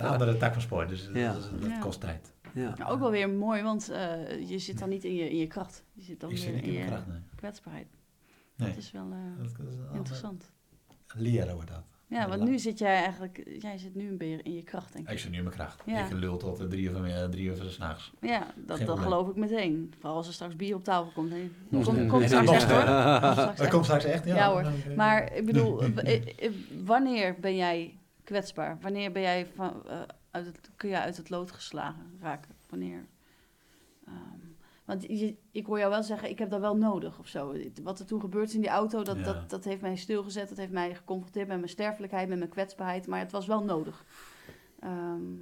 een andere tak van sport, dus Ja. dat, is- dat Ja. kost tijd. Ja. Nou, ook wel weer mooi, want eh, je zit dan niet in je, in je kracht. Je zit dan ik zit niet in je kracht, nee. kwetsbaarheid. nee. Dat is wel eh, Dat is interessant. Leren wordt dat. Ja, want nu zit jij eigenlijk, jij zit nu een beetje in je kracht, denk ik. Ik zit nu in mijn kracht. Ja. Ik lul tot de drie uur van, drie uur van 's nachts. Ja, dat, dat geloof ik meteen. Vooral als er straks bier op tafel komt. Nee, komt, En straks echt hoor. Komt straks Dat echt. komt straks echt, ja. Ja, hoor. Maar ik bedoel, w- eh, wanneer ben jij kwetsbaar? Wanneer ben jij van, eh, uit het, kun je uit het lood geslagen raken? Wanneer? Ehm, want je, ik hoor jou wel zeggen, ik heb dat wel nodig of zo. Wat er toen gebeurd is in die auto, dat, Ja. dat, dat heeft mij stilgezet. Dat heeft mij geconfronteerd met mijn sterfelijkheid, met mijn kwetsbaarheid. Maar het was wel nodig. Ehm,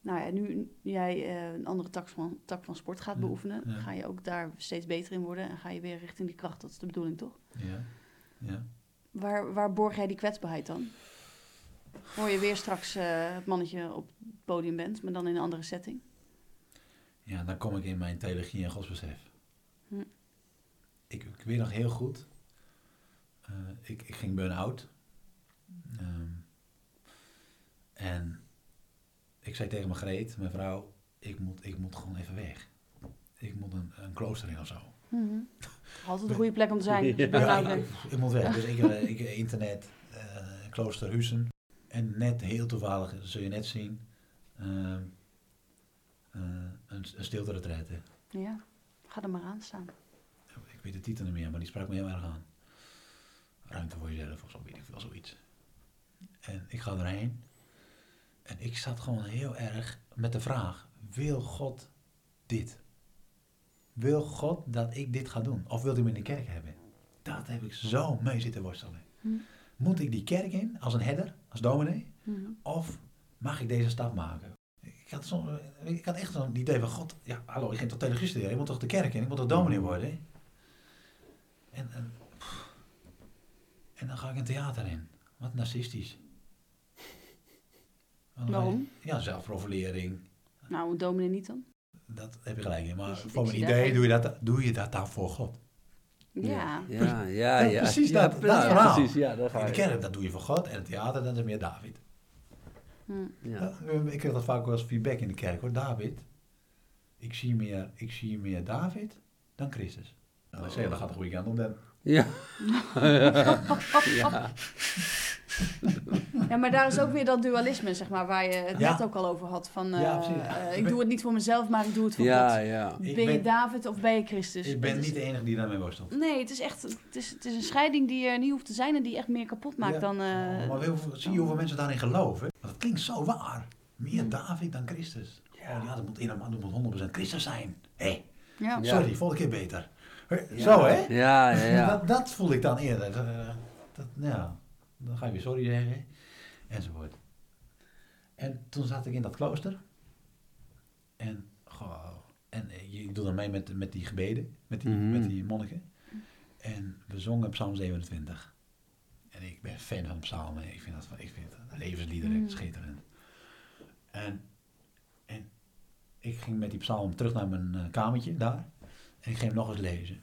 nou ja, nu jij eh, een andere tak van, tak van sport gaat beoefenen, ja. ga je ook daar steeds beter in worden. En ga je weer richting die kracht. Dat is de bedoeling, toch? Ja. Ja. Waar, waar borg jij die kwetsbaarheid dan? Hoor je weer straks eh, het mannetje op het podium bent, maar dan in een andere setting? Ja, dan kom ik in mijn theologie en godsbesef. Hm. Ik, ik weet nog heel goed. eh, ik, ik ging burn-out. Ehm, en ik zei tegen mijn Greet, mijn vrouw, ik moet, ik moet gewoon even weg. Ik moet een, een klooster in of zo. Altijd een goede plek om te zijn. Ja. Ja, ik, ik moet weg. Dus ik, eh, ik internet, eh klooster Husen. En net heel toevallig, dat zul je net zien, ehm, eh, een, een stilte retraite. Ja, ga er maar aan staan. Ik weet de titel niet meer, maar die sprak me heel erg aan. Ruimte voor jezelf of zo, weet ik veel, zoiets. En ik ga erheen. En ik zat gewoon heel erg met de vraag, wil God dit? Wil God dat ik dit ga doen? Of wil hij me in de kerk hebben? Dat heb ik zo mee zitten worstelen. Hm. Moet ik die kerk in, als een herder, als dominee? Mhm. Of mag ik deze stap maken? Ik had, zo, ik had echt zo'n idee van, god, ja, hallo, ik ging toch theologie studeren, ik moet toch de kerk in, ik moet toch dominee worden? En, en, pff. en dan ga ik een theater in. Wat narcistisch. Waarom? Ja, zelfprofilering. Nou, een dominee niet dan? Dat heb je gelijk in. Maar zie- voor mijn idee doe je, dat, doe je dat dan voor God. Ja. Ja, ja, precies ja, dat- verhaal. Precies, ja, daar ga In de je. kerk, dat doe je voor God. En het theater, dat is meer David. Hm. Ja. Ik krijg dat vaak wel als feedback in de kerk hoor. David, ik zie meer, ik zie meer David dan Christus. Nou, dan zeg je, dat gaat de goede kant op. Dan. Ja. ja. ja, maar daar is ook weer dat dualisme, zeg maar, waar je het Ja. net ook al over had. Van, eh, Ja, precies. eh, Ik doe het niet voor mezelf, maar ik doe het voor Ja, God. ja. Ben je David of ben je Christus? ik ben is- niet de enige die daarmee worstelt. Nee, het is echt het is, het is een scheiding die er niet hoeft te zijn en die echt meer kapot maakt Ja. dan... eh, Oh, maar hoeveel- zie je hoeveel mensen daarin geloven? Want het klinkt zo waar. Meer Hm. David dan Christus. Ja, ja dat moet, dat moet 100% Christus zijn. Hé, sorry, volgende keer beter. Zo hè? Ja, ja, ja. Dat, dat voel ik dan eerder. Eh, dat, ja, dan ga je weer sorry zeggen. Enzovoort. En toen zat ik in dat klooster. En, goh, en eh, je doet dan mee met, met die gebeden, met die, Mhm. met die monniken. En we zongen Psalm 27. En ik ben fan van psalmen. Ik vind dat ik vind dat levensliederen Mm. schitterend. En, en ik ging met die psalm terug naar mijn eh, kamertje daar. En ik ging hem nog eens lezen.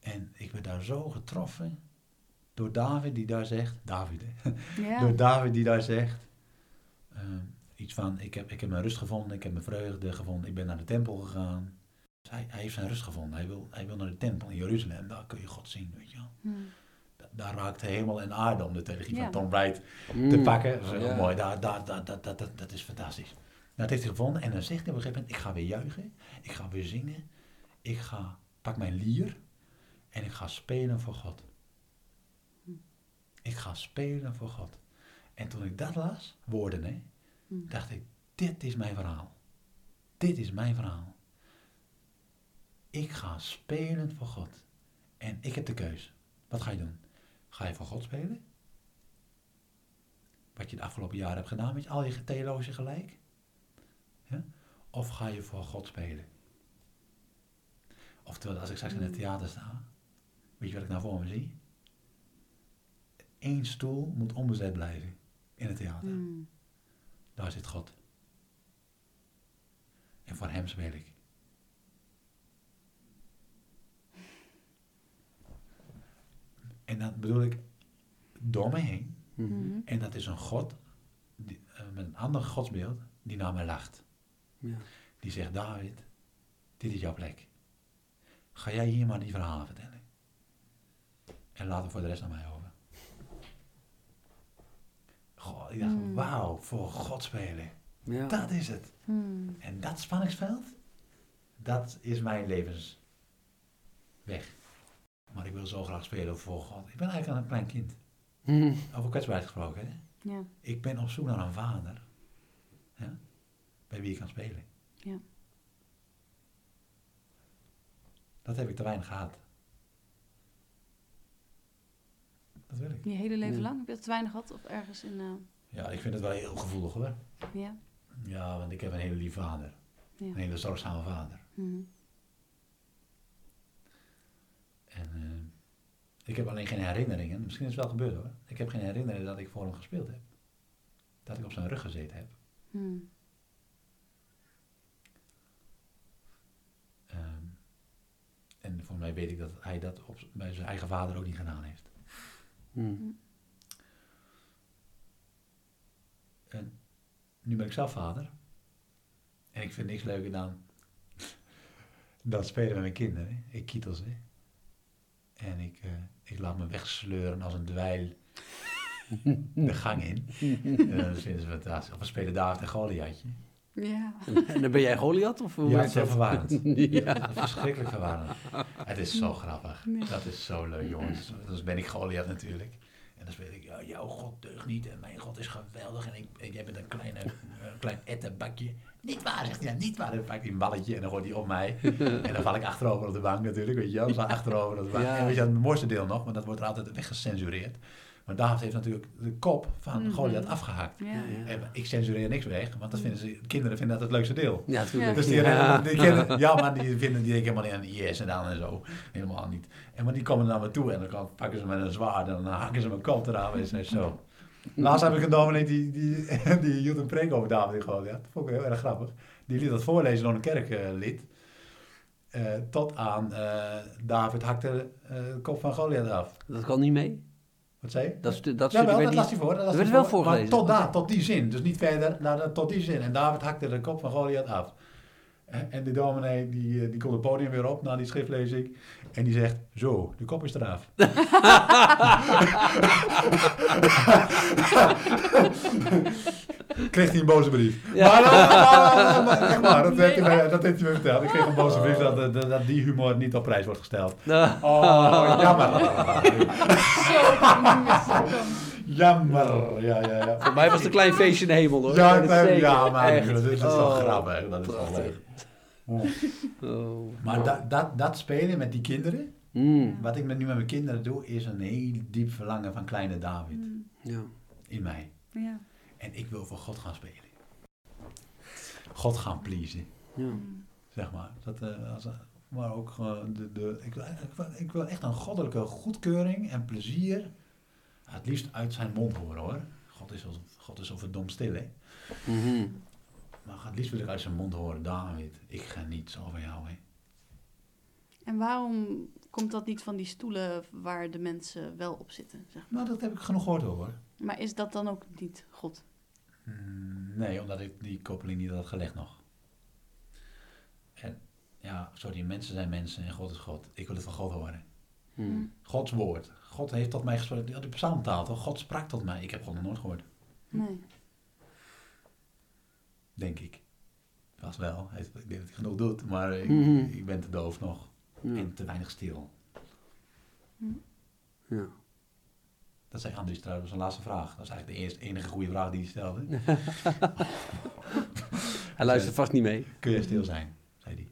En ik werd daar zo getroffen door David die daar zegt, David hè? Ja. door David die daar zegt, ehm, iets van, ik heb, ik heb mijn rust gevonden, ik heb mijn vreugde gevonden, ik ben naar de tempel gegaan. Dus hij, hij heeft zijn rust gevonden, hij wil, hij wil naar de tempel in Jeruzalem, daar kun je God zien, weet je wel. Hm. Da- Daar raakt de hemel en aarde om de theologie Ja. van Tom Wright te Mm. pakken. Dat is heel Ja. mooi, daar, daar, daar, dat, dat, dat, dat is fantastisch. Nou, dat heeft hij gevonden en dan zegt hij op een gegeven moment, ik ga weer juichen, ik ga weer zingen, ik ga, pak mijn lier en ik ga spelen voor God. Ik ga spelen voor God. En toen ik dat las, woorden hè, Hm. dacht ik, dit is mijn verhaal. Dit is mijn verhaal. Ik ga spelen voor God. En ik heb de keus. Wat ga je doen? Ga je voor God spelen? Wat je de afgelopen jaren hebt gedaan met al je theologische gelijk? Ja? Of ga je voor God spelen? Oftewel, als ik straks in het theater sta, weet je wat ik nou voor me zie? Eén stoel moet onbezet blijven in het theater. Mm. Daar zit God. En voor hem speel ik. En dat bedoel ik door me heen. Mhm. En dat is een God die, eh, met een ander godsbeeld die naar mij lacht. Ja. Die zegt, David, dit is jouw plek. Ga jij hier maar die verhalen vertellen. En laat het voor de rest aan mij over. Goh, ik dacht, Mm. wauw, voor God spelen. Ja. Dat is het. Mm. En dat spanningsveld, dat is mijn levensweg. Maar ik wil zo graag spelen voor God. Ik ben eigenlijk een klein kind. Mhm. Over kwetsbaarheid gesproken, hè? Ja. Ik ben op zoek naar een vader. Ja? Bij wie ik kan spelen. Ja. Dat heb ik te weinig gehad. Dat wil ik. Je hele leven lang? Heb je dat te weinig gehad? Of ergens in... eh, Ja, ik vind het wel heel gevoelig hoor. ja? Ja, want ik heb een hele lieve vader. Ja. Een hele zorgzame vader. Mhm. En eh, ik heb alleen geen herinneringen. Misschien is het wel gebeurd hoor. Ik heb geen herinneringen dat ik voor hem gespeeld heb. Dat ik op zijn rug gezeten heb. Mm. Ehm, en voor mij weet ik dat hij dat op, bij zijn eigen vader ook niet gedaan heeft. Mhm. En nu ben ik zelf vader. En ik vind niks leuker dan, dan spelen met mijn kinderen. Ik kietel ze. En ik, eh, ik laat me wegsleuren als een dweil de gang in. En dan vinden ze fantastisch. Of we spelen David en Goliathje. Ja. En dan ben jij Goliath? Of hoe Ja, het is zo dat? verwarrend. ja. Verschrikkelijk verwarrend. Het is zo grappig. Ja. Dat is zo leuk, jongens. Dus ben ik Goliath natuurlijk. En dan speel ik, ja, jouw God deugt niet en mijn God is geweldig. En, ik, en jij bent een kleine, eh, klein ettenbakje. Niet waar, zegt hij dan, niet waar. Dan pak ik een balletje en dan gooit hij op mij. En dan val ik achterover op de bank natuurlijk, weet je wel. Dan val ik achterover op de bank. Ja. En weet je, het mooiste deel nog, want dat wordt er altijd weggecensureerd. Maar David heeft natuurlijk de kop van Mhm. Goliath afgehakt. Ja. En ik censureer niks weg, want dat vinden ze, kinderen vinden dat het leukste deel. Ja, natuurlijk. Dus die, ja. die kinderen, ja, maar die vinden die denken helemaal niet aan IS en dan en zo. Helemaal niet. En maar die komen naar me toe en dan pakken ze met een zwaard en dan hakken ze mijn kop eraan en zo. Laatst heb ik een dominee die, die, die hield een preek over David gewoon. Ja, dat vond ik heel erg grappig. Die liet dat voorlezen door een kerklid. Eh, tot aan eh, David hakte eh, de kop van Goliath af. Dat kan niet mee. Wat zei je? Dat, dat Ja, wel, dat las niet... hij voor. Dat, werd wel voor. voorgelezen. Maar tot daar, tot die zin. Dus niet verder, naar tot die zin. En David hakte de kop van Goliath af. En de dominee die, eh, die komt het podium weer op na die schriftlezing. En die zegt, zo, de kop is eraf. kreeg hij een boze brief. Ja. Maar, maar, maar, maar, echt waar, dat heeft, hij dat heeft hij me verteld. Ik kreeg een boze brief dat, dat, dat die humor niet op prijs wordt gesteld. Oh, jammer. Jammer. Ja, ja, ja. Voor mij was het een klein feestje in de hemel hoor. Ja, nee, ja maar Echt. dit is wel Oh, grappig. Dat is wel. Oh. Maar dat, dat, dat spelen met die kinderen, Mm. wat ik met, nu met mijn kinderen doe, is een heel diep verlangen van kleine David Mm. Ja. in mij. Ja. En ik wil voor God gaan spelen. God gaan pleasen, Ja. Zeg maar. Dat, eh, als, maar ook gewoon de, de, ik, wil, ik, wil, ik wil echt een goddelijke goedkeuring en plezier. Het liefst uit zijn mond horen hoor. God is, al, God is zo verdomd stil hè. Mhm. Maar het liefst wil ik uit zijn mond horen, David, ik geniet zo van jou hè. En waarom komt dat niet van die stoelen waar de mensen wel op zitten? Zeg maar? Nou, dat heb ik genoeg gehoord hoor. maar is dat dan ook niet God? Mm, Nee, omdat ik die koppeling niet had gelegd nog. En ja, sorry, mensen zijn mensen en God is God. Ik wil het van God horen. Mm. Gods woord. God heeft tot mij gesproken. Die had die psalmtaal toch? God sprak tot mij. Ik heb God nog nooit gehoord. Nee. Denk ik. Vast wel. Hij- Ik denk dat hij genoeg doet, maar ik, Mhm. ik ben te doof nog. Ja. En te weinig stil. Ja. Dat zei Andries trouwens, zijn laatste vraag. Dat is eigenlijk de eerste, enige goede vraag die hij stelde. Hij luistert vast niet mee. Kun je stil zijn? zei hij.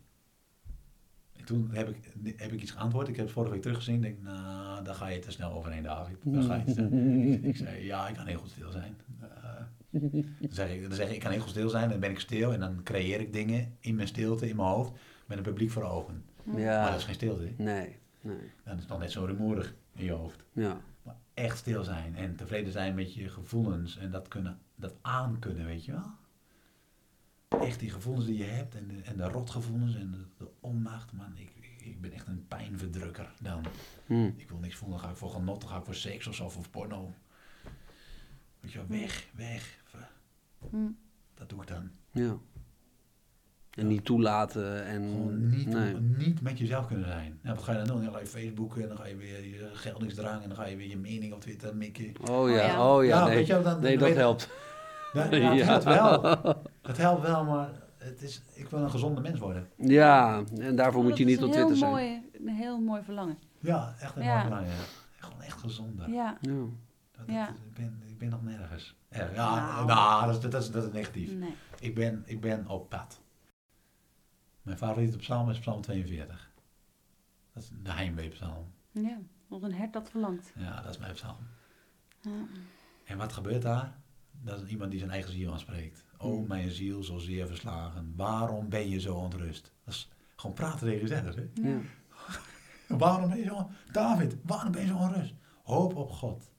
En toen heb ik, heb ik iets geantwoord. Ik heb het vorige week teruggezien. Ik denk, nou, daar ga je te snel overheen, David. Daar ga je te ik, ik zei, ja, ik kan heel goed stil zijn. Eh, dan, zeg ik, dan zeg ik, ik kan heel goed stil zijn. Dan ben ik stil en dan creëer ik dingen in mijn stilte, in mijn hoofd. met een publiek voor ogen. Maar Ja. dat is geen stilte. Nee, nee. Dan is nog net zo rumoerig in je hoofd. Ja. Echt stil zijn en tevreden zijn met je gevoelens en dat, kunnen, dat aankunnen, weet je wel? Echt die gevoelens die je hebt en de, en de rotgevoelens en de, de onmacht, man. Ik, ik ben echt een pijnverdrukker dan. Hm. Ik wil niks voelen, dan ga ik voor genot, dan ga ik voor seks of zo, of voor porno. Weet je wel, weg, weg. Hm. Dat doe ik dan. Ja. En niet toelaten en... Gewoon niet, nee. niet met jezelf kunnen zijn. Nou, wat ga je dan doen? Dan ga je Facebooken en dan ga je weer je geldingsdrang en dan ga je weer je mening op Twitter mikken. Oh ja, ja. oh ja, Ja, nee. weet je wel, dan- nee, dan dat helpt. Ja, ja, het Ja. helpt wel. Het helpt wel, maar het is, ik wil een gezonde mens worden. Ja, en daarvoor moet je Dat niet op Twitter heel zijn. Mooi, een heel mooi verlangen. Ja, echt een Ja. mooi belang, ja. Gewoon echt gezonder. Ja. Ja. Dat, Ja. dat- ik, ben, ik ben nog nergens. Erg. Ja, Nou. nou, dat, is, dat, is, dat is negatief. Nee. Ik ben, ik ben op pad. Mijn favoriete psalm is psalm 42. Dat is de heimweepsalm. Ja, een hert dat verlangt. Ja, dat is mijn psalm. Ja. En wat gebeurt daar? Dat is iemand die zijn eigen ziel aanspreekt. O, Hmm. mijn ziel zo zeer verslagen. Waarom ben je zo ontrust? Dat is gewoon praten tegen jezelf, hè? Ja. Waarom ben je zo... David, waarom ben je zo onrust? Hoop op God.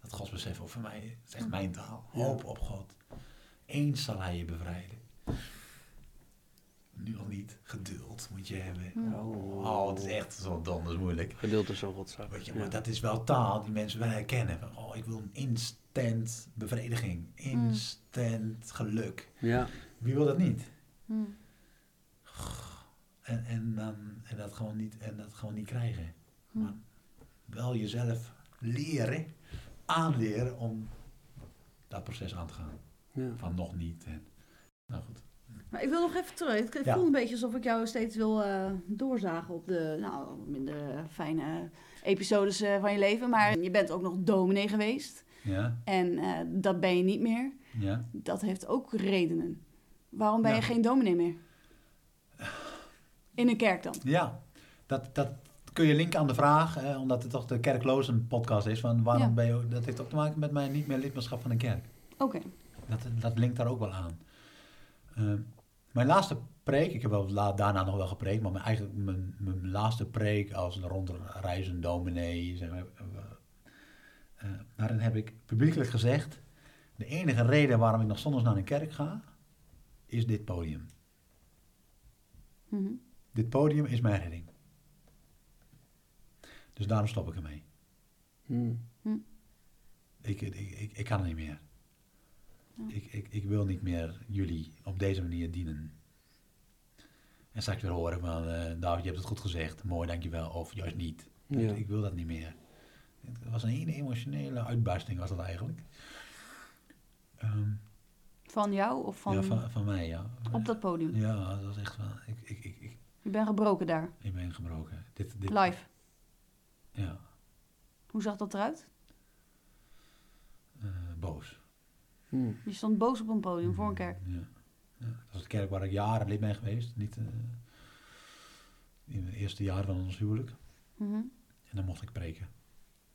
Dat godsbesef ook voor mij, het is echt mijn taal. Hoop op God. Eens zal hij je bevrijden. Nu nog niet. Geduld moet je hebben. Hm. Oh, het is echt zo donders moeilijk. Geduld is zo rotzak. Weet je, Ja. maar dat is wel taal die mensen wel herkennen. Van, oh, ik wil een instant bevrediging. Instant geluk. Ja, Wie wil dat niet? Hm. En, en, dan, en, dat gewoon niet, en dat gewoon niet krijgen. Hm. Maar wel jezelf leren, aanleren om dat proces aan te gaan. ja. Van nog niet. En, nou goed. Maar ik wil nog even terug. Ik ik Ja. voel een beetje alsof ik jou steeds wil eh, doorzagen op de nou, minder fijne episodes eh, van je leven. Maar je bent ook nog dominee geweest. Ja, En eh, dat ben je niet meer. ja. Dat heeft ook redenen. Waarom ben je geen dominee meer? In een kerk dan? ja. Dat, dat kun je linken aan de vraag, eh, omdat het toch de kerklozen podcast is. Van waarom Ja. ben je, dat heeft ook te maken met mijn niet meer lidmaatschap van een kerk. Oké. Dat, dat linkt daar ook wel aan. Ehm, mijn laatste preek, ik heb wel la- daarna nog wel gepreekt, maar mijn, eigenlijk mijn, mijn laatste preek als een rondreizend dominee, zeg maar, eh, eh, daarin heb ik publiekelijk gezegd, de enige reden waarom ik nog zondags naar een kerk ga, is dit podium. Mhm. Dit podium is mijn redding. Dus daarom stop ik ermee. Hm. Ik, ik, ik, ik kan het niet meer. Ik, ik, ik wil niet meer jullie op deze manier dienen. En straks weer horen van, David, je hebt het goed gezegd, mooi, dankjewel, of juist niet. Ja. Ik wil dat niet meer. Het was een hele emotionele uitbarsting, was dat eigenlijk. Ehm, Van jou of van, ja, van, van mij, ja. op dat podium? Ja, dat was echt van, ik, ik, ik, ik, Je bent gebroken daar. ik ben gebroken. Dit, dit, Live. Ja, Hoe zag dat eruit? eh, boos. Hm. Je stond boos op een podium voor een kerk. Ja. ja. Dat was de kerk waar ik jaren lid ben geweest. Niet, eh, in het eerste jaar van ons huwelijk. Mhm. En dan mocht ik preken.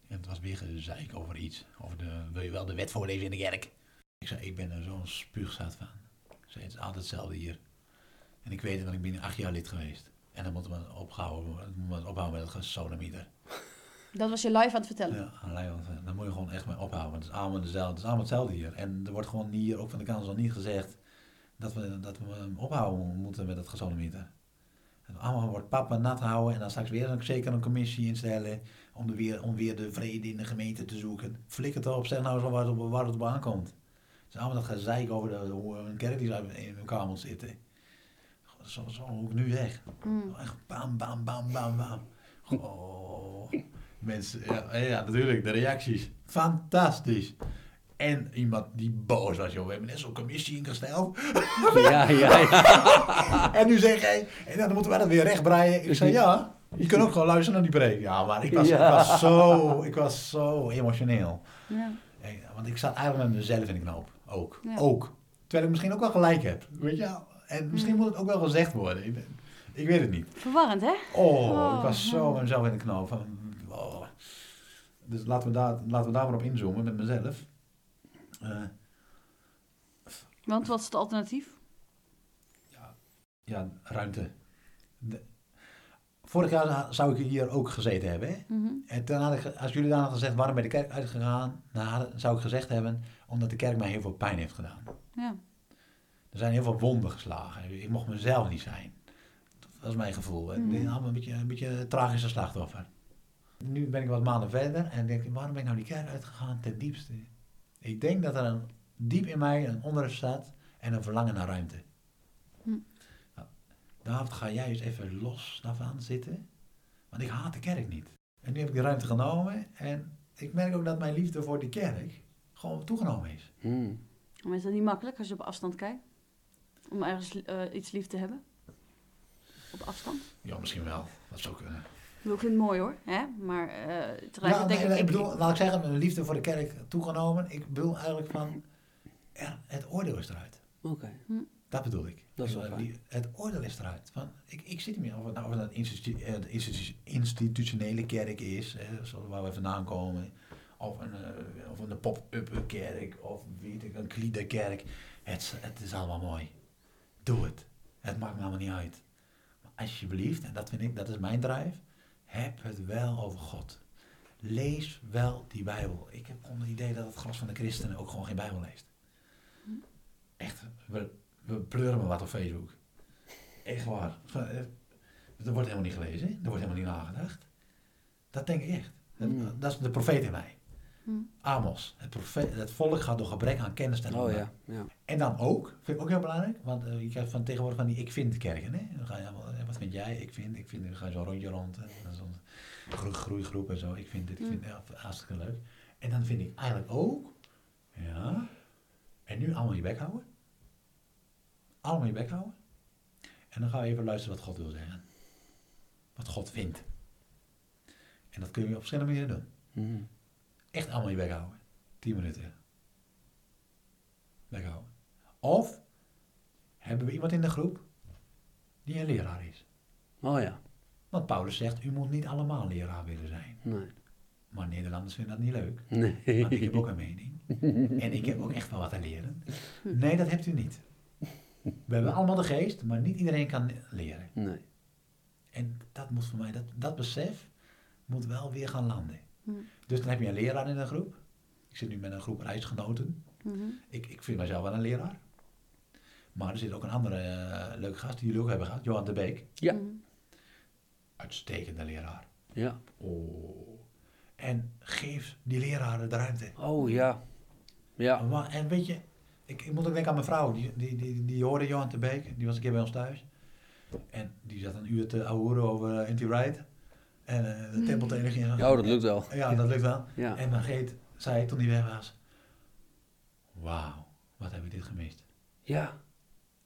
En het was weer gezeik over iets. Over de, wil je wel de wet voorlezen in de kerk? Ik zei, ik ben er zo'n spuugstaat van. Ik zei, het is altijd hetzelfde hier. En ik weet want ik ben acht jaar lid geweest. En dan moeten we ophouden, moeten we ophouden met het gesodemieter. Dat was je live aan het vertellen. Ja, allerlei, want, eh, dan moet je gewoon echt mee ophouden. Want het is allemaal dezelfde, het is allemaal hetzelfde hier. En er wordt gewoon hier, ook van de kansel, niet gezegd dat we, dat we hem ophouden moeten met het gesodemieter. En allemaal wordt papa nat houden en dan straks weer een, zeker een commissie instellen om, de weer, om weer de vrede in de gemeente te zoeken. Flikker het op, zeg nou eens waar het op, waar het op aankomt. Het is allemaal dat gezeik over de, hoe een kerk die in elkaar moet zitten. Zo, zo ook nu weg. Mm. Echt bam, bam, bam, bam, bam. Oh, mensen, ja, ja, natuurlijk, de reacties. Fantastisch. En iemand die boos was, joh. We hebben net zo'n commissie ingesteld. Ja, ja, ja. En nu zeg hij, en dan moeten we dat weer rechtbreien. Ik zei, ja, je kunt ook gewoon luisteren naar die preek. Ja, maar ik was, Ja. ik was, zo, ik was zo emotioneel. Ja. Want ik zat eigenlijk met mezelf in de knoop. Ook. Ja. Ook. Terwijl ik misschien ook wel gelijk heb. Weet je wel? En misschien moet het ook wel gezegd worden. Ik, weet het niet. Verwarrend, hè? Oh, Oh, ik was zo ja. met mezelf in de knoop. Dus laten we, daar, laten we daar maar op inzoomen met mezelf. Eh, Want wat is het alternatief? ja, ruimte. de- vorig jaar zou ik hier ook gezeten hebben. Hè? Mhm. En toen had ik, als jullie dan hadden gezegd, waarom ben je de kerk uitgegaan? Nou, hadden- zou ik gezegd hebben, omdat de kerk mij heel veel pijn heeft gedaan. Ja. Er zijn heel veel wonden geslagen. Ik mocht mezelf niet zijn. Dat was mijn gevoel. hè. Ik ben allemaal een beetje, een beetje een tragische slachtoffer. Nu ben ik wat maanden verder en denk ik, waarom ben ik nou die kerk uitgegaan ten diepste? Ik denk dat er een, diep in mij een onrust staat en een verlangen naar ruimte. Hm. Nou, David, ga jij eens even los daarvan zitten. Want ik haat de kerk niet. En nu heb ik die ruimte genomen en ik merk ook dat mijn liefde voor die kerk gewoon toegenomen is. Hmm. Maar is dat niet makkelijk als je op afstand kijkt? Om ergens eh, iets lief te hebben? Op afstand? Ja, misschien wel. Dat zou kunnen. Ik vind het mooi hoor, hè? maar eh tegelijkertijd denk nee, ik... ik bedoel, laat ik zeggen, mijn liefde voor de kerk toegenomen. Ik bedoel eigenlijk van, ja, het oordeel is eruit. Oké. Dat bedoel ik. Dat is wel Ik- fijn. die- Het oordeel is eruit. Van, ik, ik zit niet meer of het nou of het een institu- eh, institu- institutionele kerk is, hè, zoals waar we vandaan komen. Of een, eh, of een pop-up kerk, of weet ik, een kliederkerk. Het, is- het is allemaal mooi. Doe het. Het maakt me allemaal niet uit. Maar alsjeblieft, en dat vind ik, dat is mijn drive, heb het wel over God. Lees wel die Bijbel. Ik heb gewoon het idee dat het gros van de christenen ook gewoon geen Bijbel leest. Echt, we, we pleuren me wat op Facebook. Echt waar. Eh, Er wordt helemaal niet gelezen, er wordt helemaal niet nagedacht. Dat denk ik echt. Dat, dat is de profeet in mij. Hmm. Amos. Het, het volk gaat door gebrek aan kennis ten Oh ja. ja. En dan ook, vind ik ook heel belangrijk, want eh, je krijgt van tegenwoordig van die ik vind kerken. Hè? Dan ga je allemaal, eh, wat vind jij? Ik vind, ik vind, dan ga je zo'n rondje rond. hè. Dan Zo'n gro- groeigroep en zo. Ik vind dit, ik vind ja, hartstikke leuk. En dan vind ik eigenlijk ook, ja, en nu allemaal je bek houden. Allemaal je bek houden. En dan gaan we even luisteren wat God wil zeggen. Wat God vindt. En dat kun je op verschillende manieren doen. Hmm. Echt allemaal je bek houden. 10 minuten. Bek houden. Of hebben we iemand in de groep die een leraar is. Oh ja. Want Paulus zegt, u moet niet allemaal leraar willen zijn. Nee. Maar Nederlanders vinden dat niet leuk. Nee. Want ik heb ook een mening. En ik heb ook echt wel wat te leren. Nee, dat hebt u niet. We hebben allemaal de geest, maar niet iedereen kan leren. Nee. En dat moet voor mij, dat, dat besef moet wel weer gaan landen. Hm. Dus dan heb je een leraar in een groep. Ik zit nu met een groep reisgenoten. Mhm. Ik, ik vind mijzelf wel een leraar. Maar er zit ook een andere eh, leuke gast die jullie ook hebben gehad, Johan de Beek. Ja. Mhm. Uitstekende leraar. Ja. Oh. En geef die leraren de ruimte. Oh ja. Ja. Maar- En weet je, ik, ik moet ook denken aan mijn vrouw. Die, die, die, die hoorde Johan de Beek. Die was een keer bij ons thuis. En die zat een uur te ouwen over uh, Anti-Right. En eh, de tempeltheologie. en zo. Ja, oh, dat lukt wel. Ja, dat lukt wel. Ja. En Margreet zei toen hij weg was. Wauw, wat heb ik dit gemist. Ja.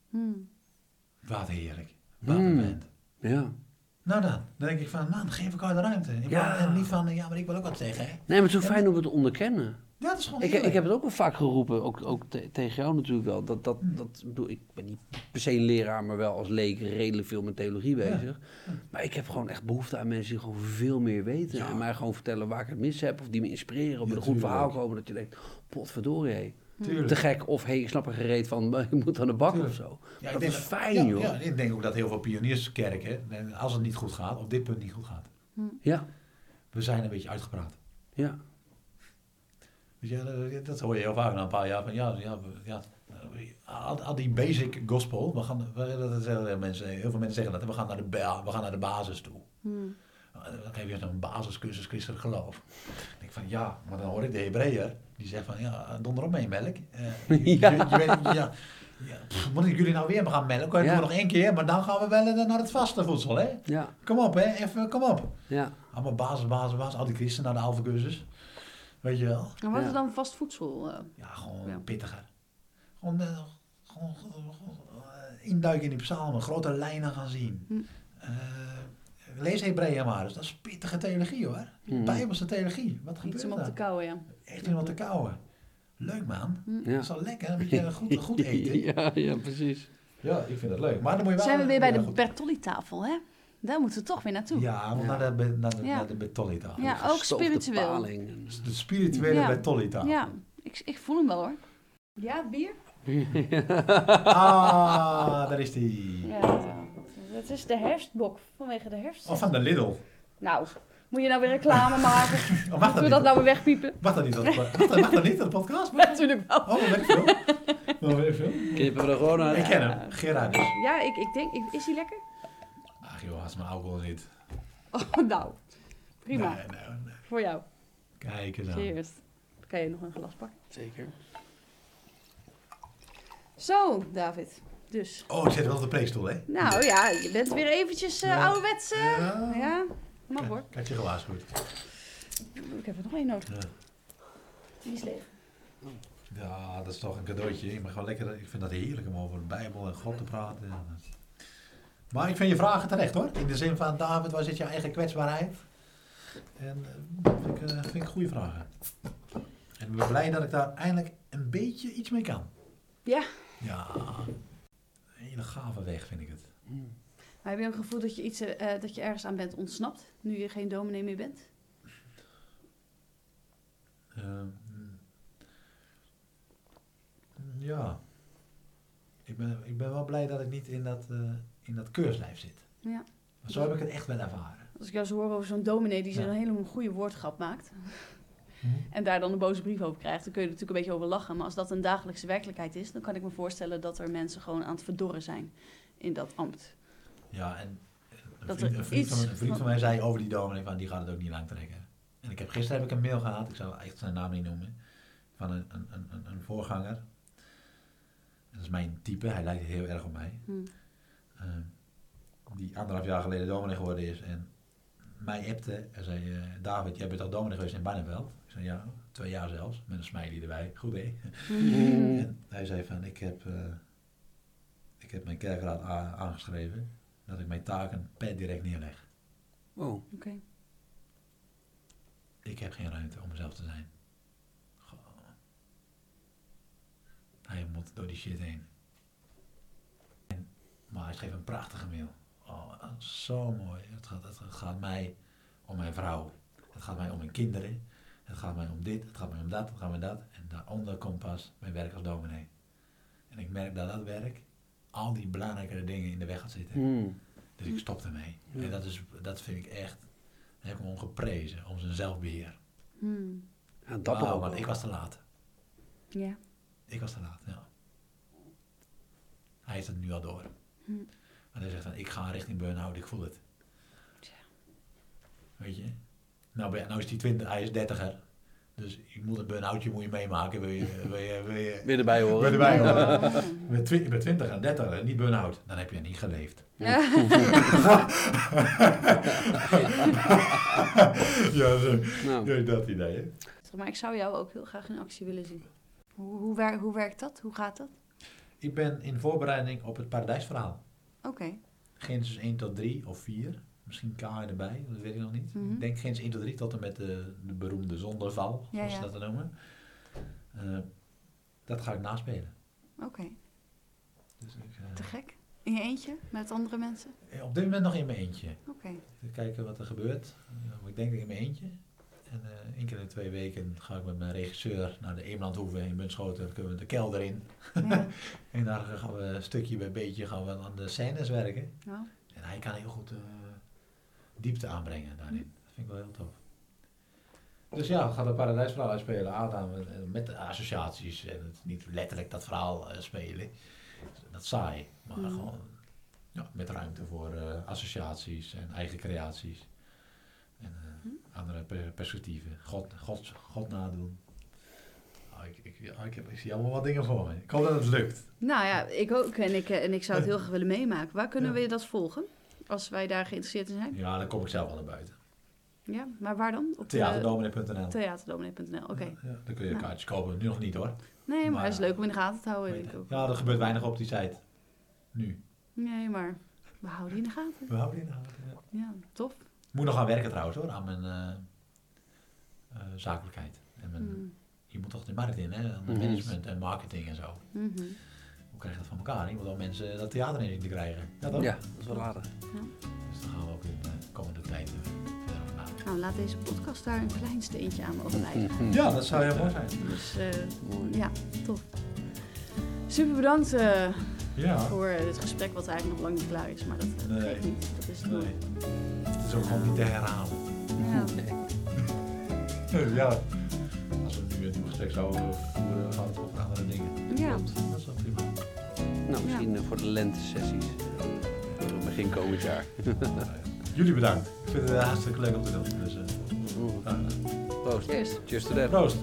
Hm. Wat heerlijk. Wat Hmm. een vent. Ja. Nou dan, dan denk ik van, man, geef elkaar de ruimte. In Ja. En niet van, ja, maar ik wil ook wat zeggen. Hè? Nee, maar het is zo fijn om het te onderkennen. Ja, dat is gewoon Ik, ik heb het ook wel vaak geroepen, ook, ook te- tegen jou natuurlijk wel. Dat, dat, Hmm. dat, ik bedoel, ik ben niet per se een leraar, maar wel als leek redelijk veel met theologie Ja. bezig. Maar ik heb gewoon echt behoefte aan mensen die gewoon veel meer weten. En mij gewoon vertellen waar ik het mis heb. Of die me inspireren. Of met een goed verhaal komen. Dat je denkt, potverdorie hé. Tuurlijk. Te gek. Of hey, ik snap er gereed van, maar je moet aan de bak Tuurlijk. of zo. Ja, ik dat denk is fijn, ja, joh. Ja, ik denk ook dat heel veel pionierskerken, en als het niet goed gaat, op dit punt niet goed gaat. Ja, We zijn een beetje uitgepraat. ja. Dat, dat hoor je heel vaak na een paar jaar. Van, ja, ja, ja, al, al die basic gospel, we gaan, we, dat zeggen mensen, heel veel mensen zeggen dat, we gaan naar de, we gaan naar de basis toe. Hm. Dan geef je zo'n basiscursus christelijk geloof. Van ja, maar dan hoor ik de Hebreeër, die zegt van ja, donder op mee melk. Eh, je, Ja. je, je weet, ja, ja, pff, moet ik jullie nou weer gaan melken? Ja. nog één keer, maar dan gaan we wel eh, naar het vaste voedsel, hè? Ja, Kom op, hè? Even, kom op. ja. Allemaal basis, basis, basis. Al die christenen naar de halve cursus. Weet je wel? En wat Ja. is dan vast voedsel? eh? Ja, gewoon Ja. pittiger. Gewoon, eh, gewoon, gewoon, gewoon, eh, induiken in die psalmen, grote lijnen gaan zien. Hm. Lees Hebreeën maar eens, dat is pittige theologie hoor. Mhm. Bijbelse theologie. Wat Iets gebeurt om op te er? kauwen, ja. Echt iemand te kauwen. Leuk man. ja. Dat is wel lekker, een beetje goed, goed eten. Ja, ja, precies. Ja, ik vind dat leuk. Maar dan moet je wel... Zijn we weer bij ja, de. Bertolli-tafel, hè? Daar moeten we toch weer naartoe. Ja, want Ja. naar de, be- naar de, Ja. naar de Bertolli-tafel. Ja, ook spiritueel. paling en- De spirituele Ja. Bertolli-tafel. Ja, ik, ik voel hem wel hoor. Ja, bier? Ah, daar is die. Ja, Het is de herfstbok vanwege de herfst. Of van de Lidl. Nou, moet je nou weer reclame maken? Oh, mag dat Moeten we niet? dat nou weer wegpiepen? Mag dat niet? op de- Mag dat, mag dat niet op de podcast? Natuurlijk wel. Oh, weet ik veel. Oh, weet ik veel. Knippen we er gewoon uit. Ik ken hem. Gerard dus. Ja, ik, ik denk, ik- is hij lekker? Ach joh, als mijn alcohol zit. Oh, nou, prima. Nee, nee, nee. Voor jou. Kijk eens aan. Cheers. Dan kan je nog een glas pakken. Zeker. Zo, David. Dus. Oh, ik zit wel op de preekstoel, hè? Nou ja, je bent weer eventjes eh Ja. ouderwets. eh, Ja. ja, mag hoor. Had je gewaarschuwd. Ik heb er nog één nodig. Ja. Die is leeg. Ja, dat is toch een cadeautje. Ik, mag wel lekker, ik vind dat heerlijk om over de Bijbel en God te praten. Dat- Maar ik vind je vragen terecht hoor. In de zin van, David, waar zit je eigen kwetsbaarheid? En eh, vind ik, eh, vind ik goede vragen. En ik ben blij dat ik daar eindelijk een beetje iets mee kan. Ja. Ja, hele gave weg vind ik het. Maar heb je ook het gevoel dat je, iets, eh, eh, dat je ergens aan bent ontsnapt? Nu je geen dominee meer bent? Ehm, ja. Ik ben, ik ben wel blij dat ik niet in dat, eh, in dat keurslijf zit. Ja. Maar zo heb ik het echt wel ervaren. Als ik jou zo hoor over zo'n dominee die Ja. een hele goede woordgrap maakt. Hm? En daar dan een boze brief over krijgt, dan kun je er natuurlijk een beetje over lachen. Maar als dat een dagelijkse werkelijkheid is, dan kan ik me voorstellen dat er mensen gewoon aan het verdorren zijn in dat ambt. Ja, en een Dat vriend, een vriend, van, een vriend van mij zei over die dominee, van die gaat het ook niet lang trekken. En ik heb, gisteren heb ik een mail gehad, ik zal echt zijn naam niet noemen, van een, een, een, een- voorganger. Dat is mijn type, hij lijkt heel erg op mij. Hm. Ehm, die anderhalf jaar geleden dominee geworden is en mij appte en zei, eh, David, jij bent al dominee geweest in Barneveld? Zei, ja, twee jaar zelfs, met een smiley erbij. Goed hè? Mm. En hij zei van, ik heb, eh, ik heb mijn kerkraad aangeschreven dat ik mijn taken per direct neerleg. Oh, Oké. Ik heb geen ruimte om mezelf te zijn. Goh. Hij moet door die shit heen. En, maar hij schreef een prachtige mail. Oh, zo mooi. Het gaat, het gaat mij om mijn vrouw. Het gaat mij om mijn kinderen. Het gaat mij om dit. Het gaat mij om dat. Het gaat mij om dat. En daaronder komt pas mijn werk als dominee. En ik merk dat dat werk al die belangrijkere dingen in de weg gaat zitten. Mm. Dus ik stop ermee. Ja. En dat, is, dat vind ik echt, daar heb ik hem om geprezen, om zijn zelfbeheer. Hm. Ja, dapper ook. want ik was te laat. Ja. Ik was te laat, ja. Hij heeft het nu al door. Hm. Maar hij zegt van, ik ga richting burn-out, ik voel het. Tja. Weet je? Nou, ben- nou is hij 20, hij is dertiger. Dus ik moet een burn-outje moet je meemaken. Wil je, wil je, wil je, Weer erbij horen. Weer erbij horen. twi- ben 20 en 30 en niet burn-out. Dan heb je niet geleefd. ja, zo. Nou, Ja, dat idee, hè? Maar ik zou jou ook heel graag in actie willen zien. Hoe, hoe, wer- hoe werkt dat? Hoe gaat dat? Ik ben in voorbereiding op het paradijsverhaal. Oké. Genesis 1 tot 3 of 4. Misschien K erbij, dat weet ik nog niet. Mhm. Ik denk Genesis 1 tot 3 tot en met de, de beroemde zonderval, Ja, zoals ze ja. dat noemen. Eh, dat ga ik naspelen. Oké. Dus eh, Te gek. In je eentje? Met andere mensen? op dit moment nog in mijn eentje. Oké. Even kijken wat er gebeurt. Eh, ik denk dat ik in mijn eentje. En eh één keer in de twee weken ga ik met mijn regisseur naar de Eemlandhoeve in Bunschoten. Dan kunnen we de kelder in. Ja. En daar gaan we stukje bij beetje gaan we aan de scènes werken. Nou, En hij kan heel goed eh, diepte aanbrengen daarin. Dat vind ik wel heel tof. Dus ja, we gaan het paradijsverhaal uitspelen. Adam eh, met de associaties. En het niet letterlijk dat verhaal eh, spelen. Dat saai. Maar Mhm. gewoon ja, met ruimte voor eh, associaties en eigen creaties. En Mhm. andere per- perspectieven. God, God, God nadoen. Ah, ik, ik, ik, heb, ik zie allemaal wat dingen voor me. Ik hoop dat het lukt. nou ja, ik ook. En ik, en ik zou het heel graag willen meemaken. Waar kunnen Ja. we dat volgen? Als wij daar geïnteresseerd in zijn? Ja, dan kom ik zelf wel naar buiten. Ja, maar waar dan? Op Theaterdominee.nl theaterdominee.nl. Oké. Ja, dan kun je Nou. kaartjes kopen. Nu nog niet hoor. Nee, maar, Maar- het is leuk om in de gaten te houden. denk ik ook. Ja, er gebeurt weinig op die site. Nu. Nee, maar we houden die in de gaten. We houden in de gaten. ja. Ja, tof. Ik moet nog gaan werken trouwens hoor, aan mijn eh, eh, zakelijkheid. En mijn, Mm. Je moet toch de markt in, hè? Aan de Mhm. management en marketing en zo. Mhm krijg dat van elkaar? Ik moet wel mensen dat theater in te krijgen. Ja, toch? ja, dat is wel aardig. Ja. Dus daar gaan we ook in de komende tijd verder over. Nou, laat deze podcast daar een klein steentje aan mogen. Ja, dat zou heel mooi zijn. Dus eh, mooi. ja, tof. Super bedankt eh, ja. voor dit gesprek, wat eigenlijk nog lang niet klaar is. Maar dat eh, nee. geeft niet. Dat is het. Het is ook gewoon niet te herhalen. Ja. ja. Als we nu weer een gesprek zouden voeren, gaat het over andere dingen. Ja. Nou, misschien eh, voor de lente sessies eh, Begin komend jaar. Jullie bedankt. Ik vind het eh, hartstikke leuk om te doen. Dus, Proost. Cheers. Cheers to that. Proost.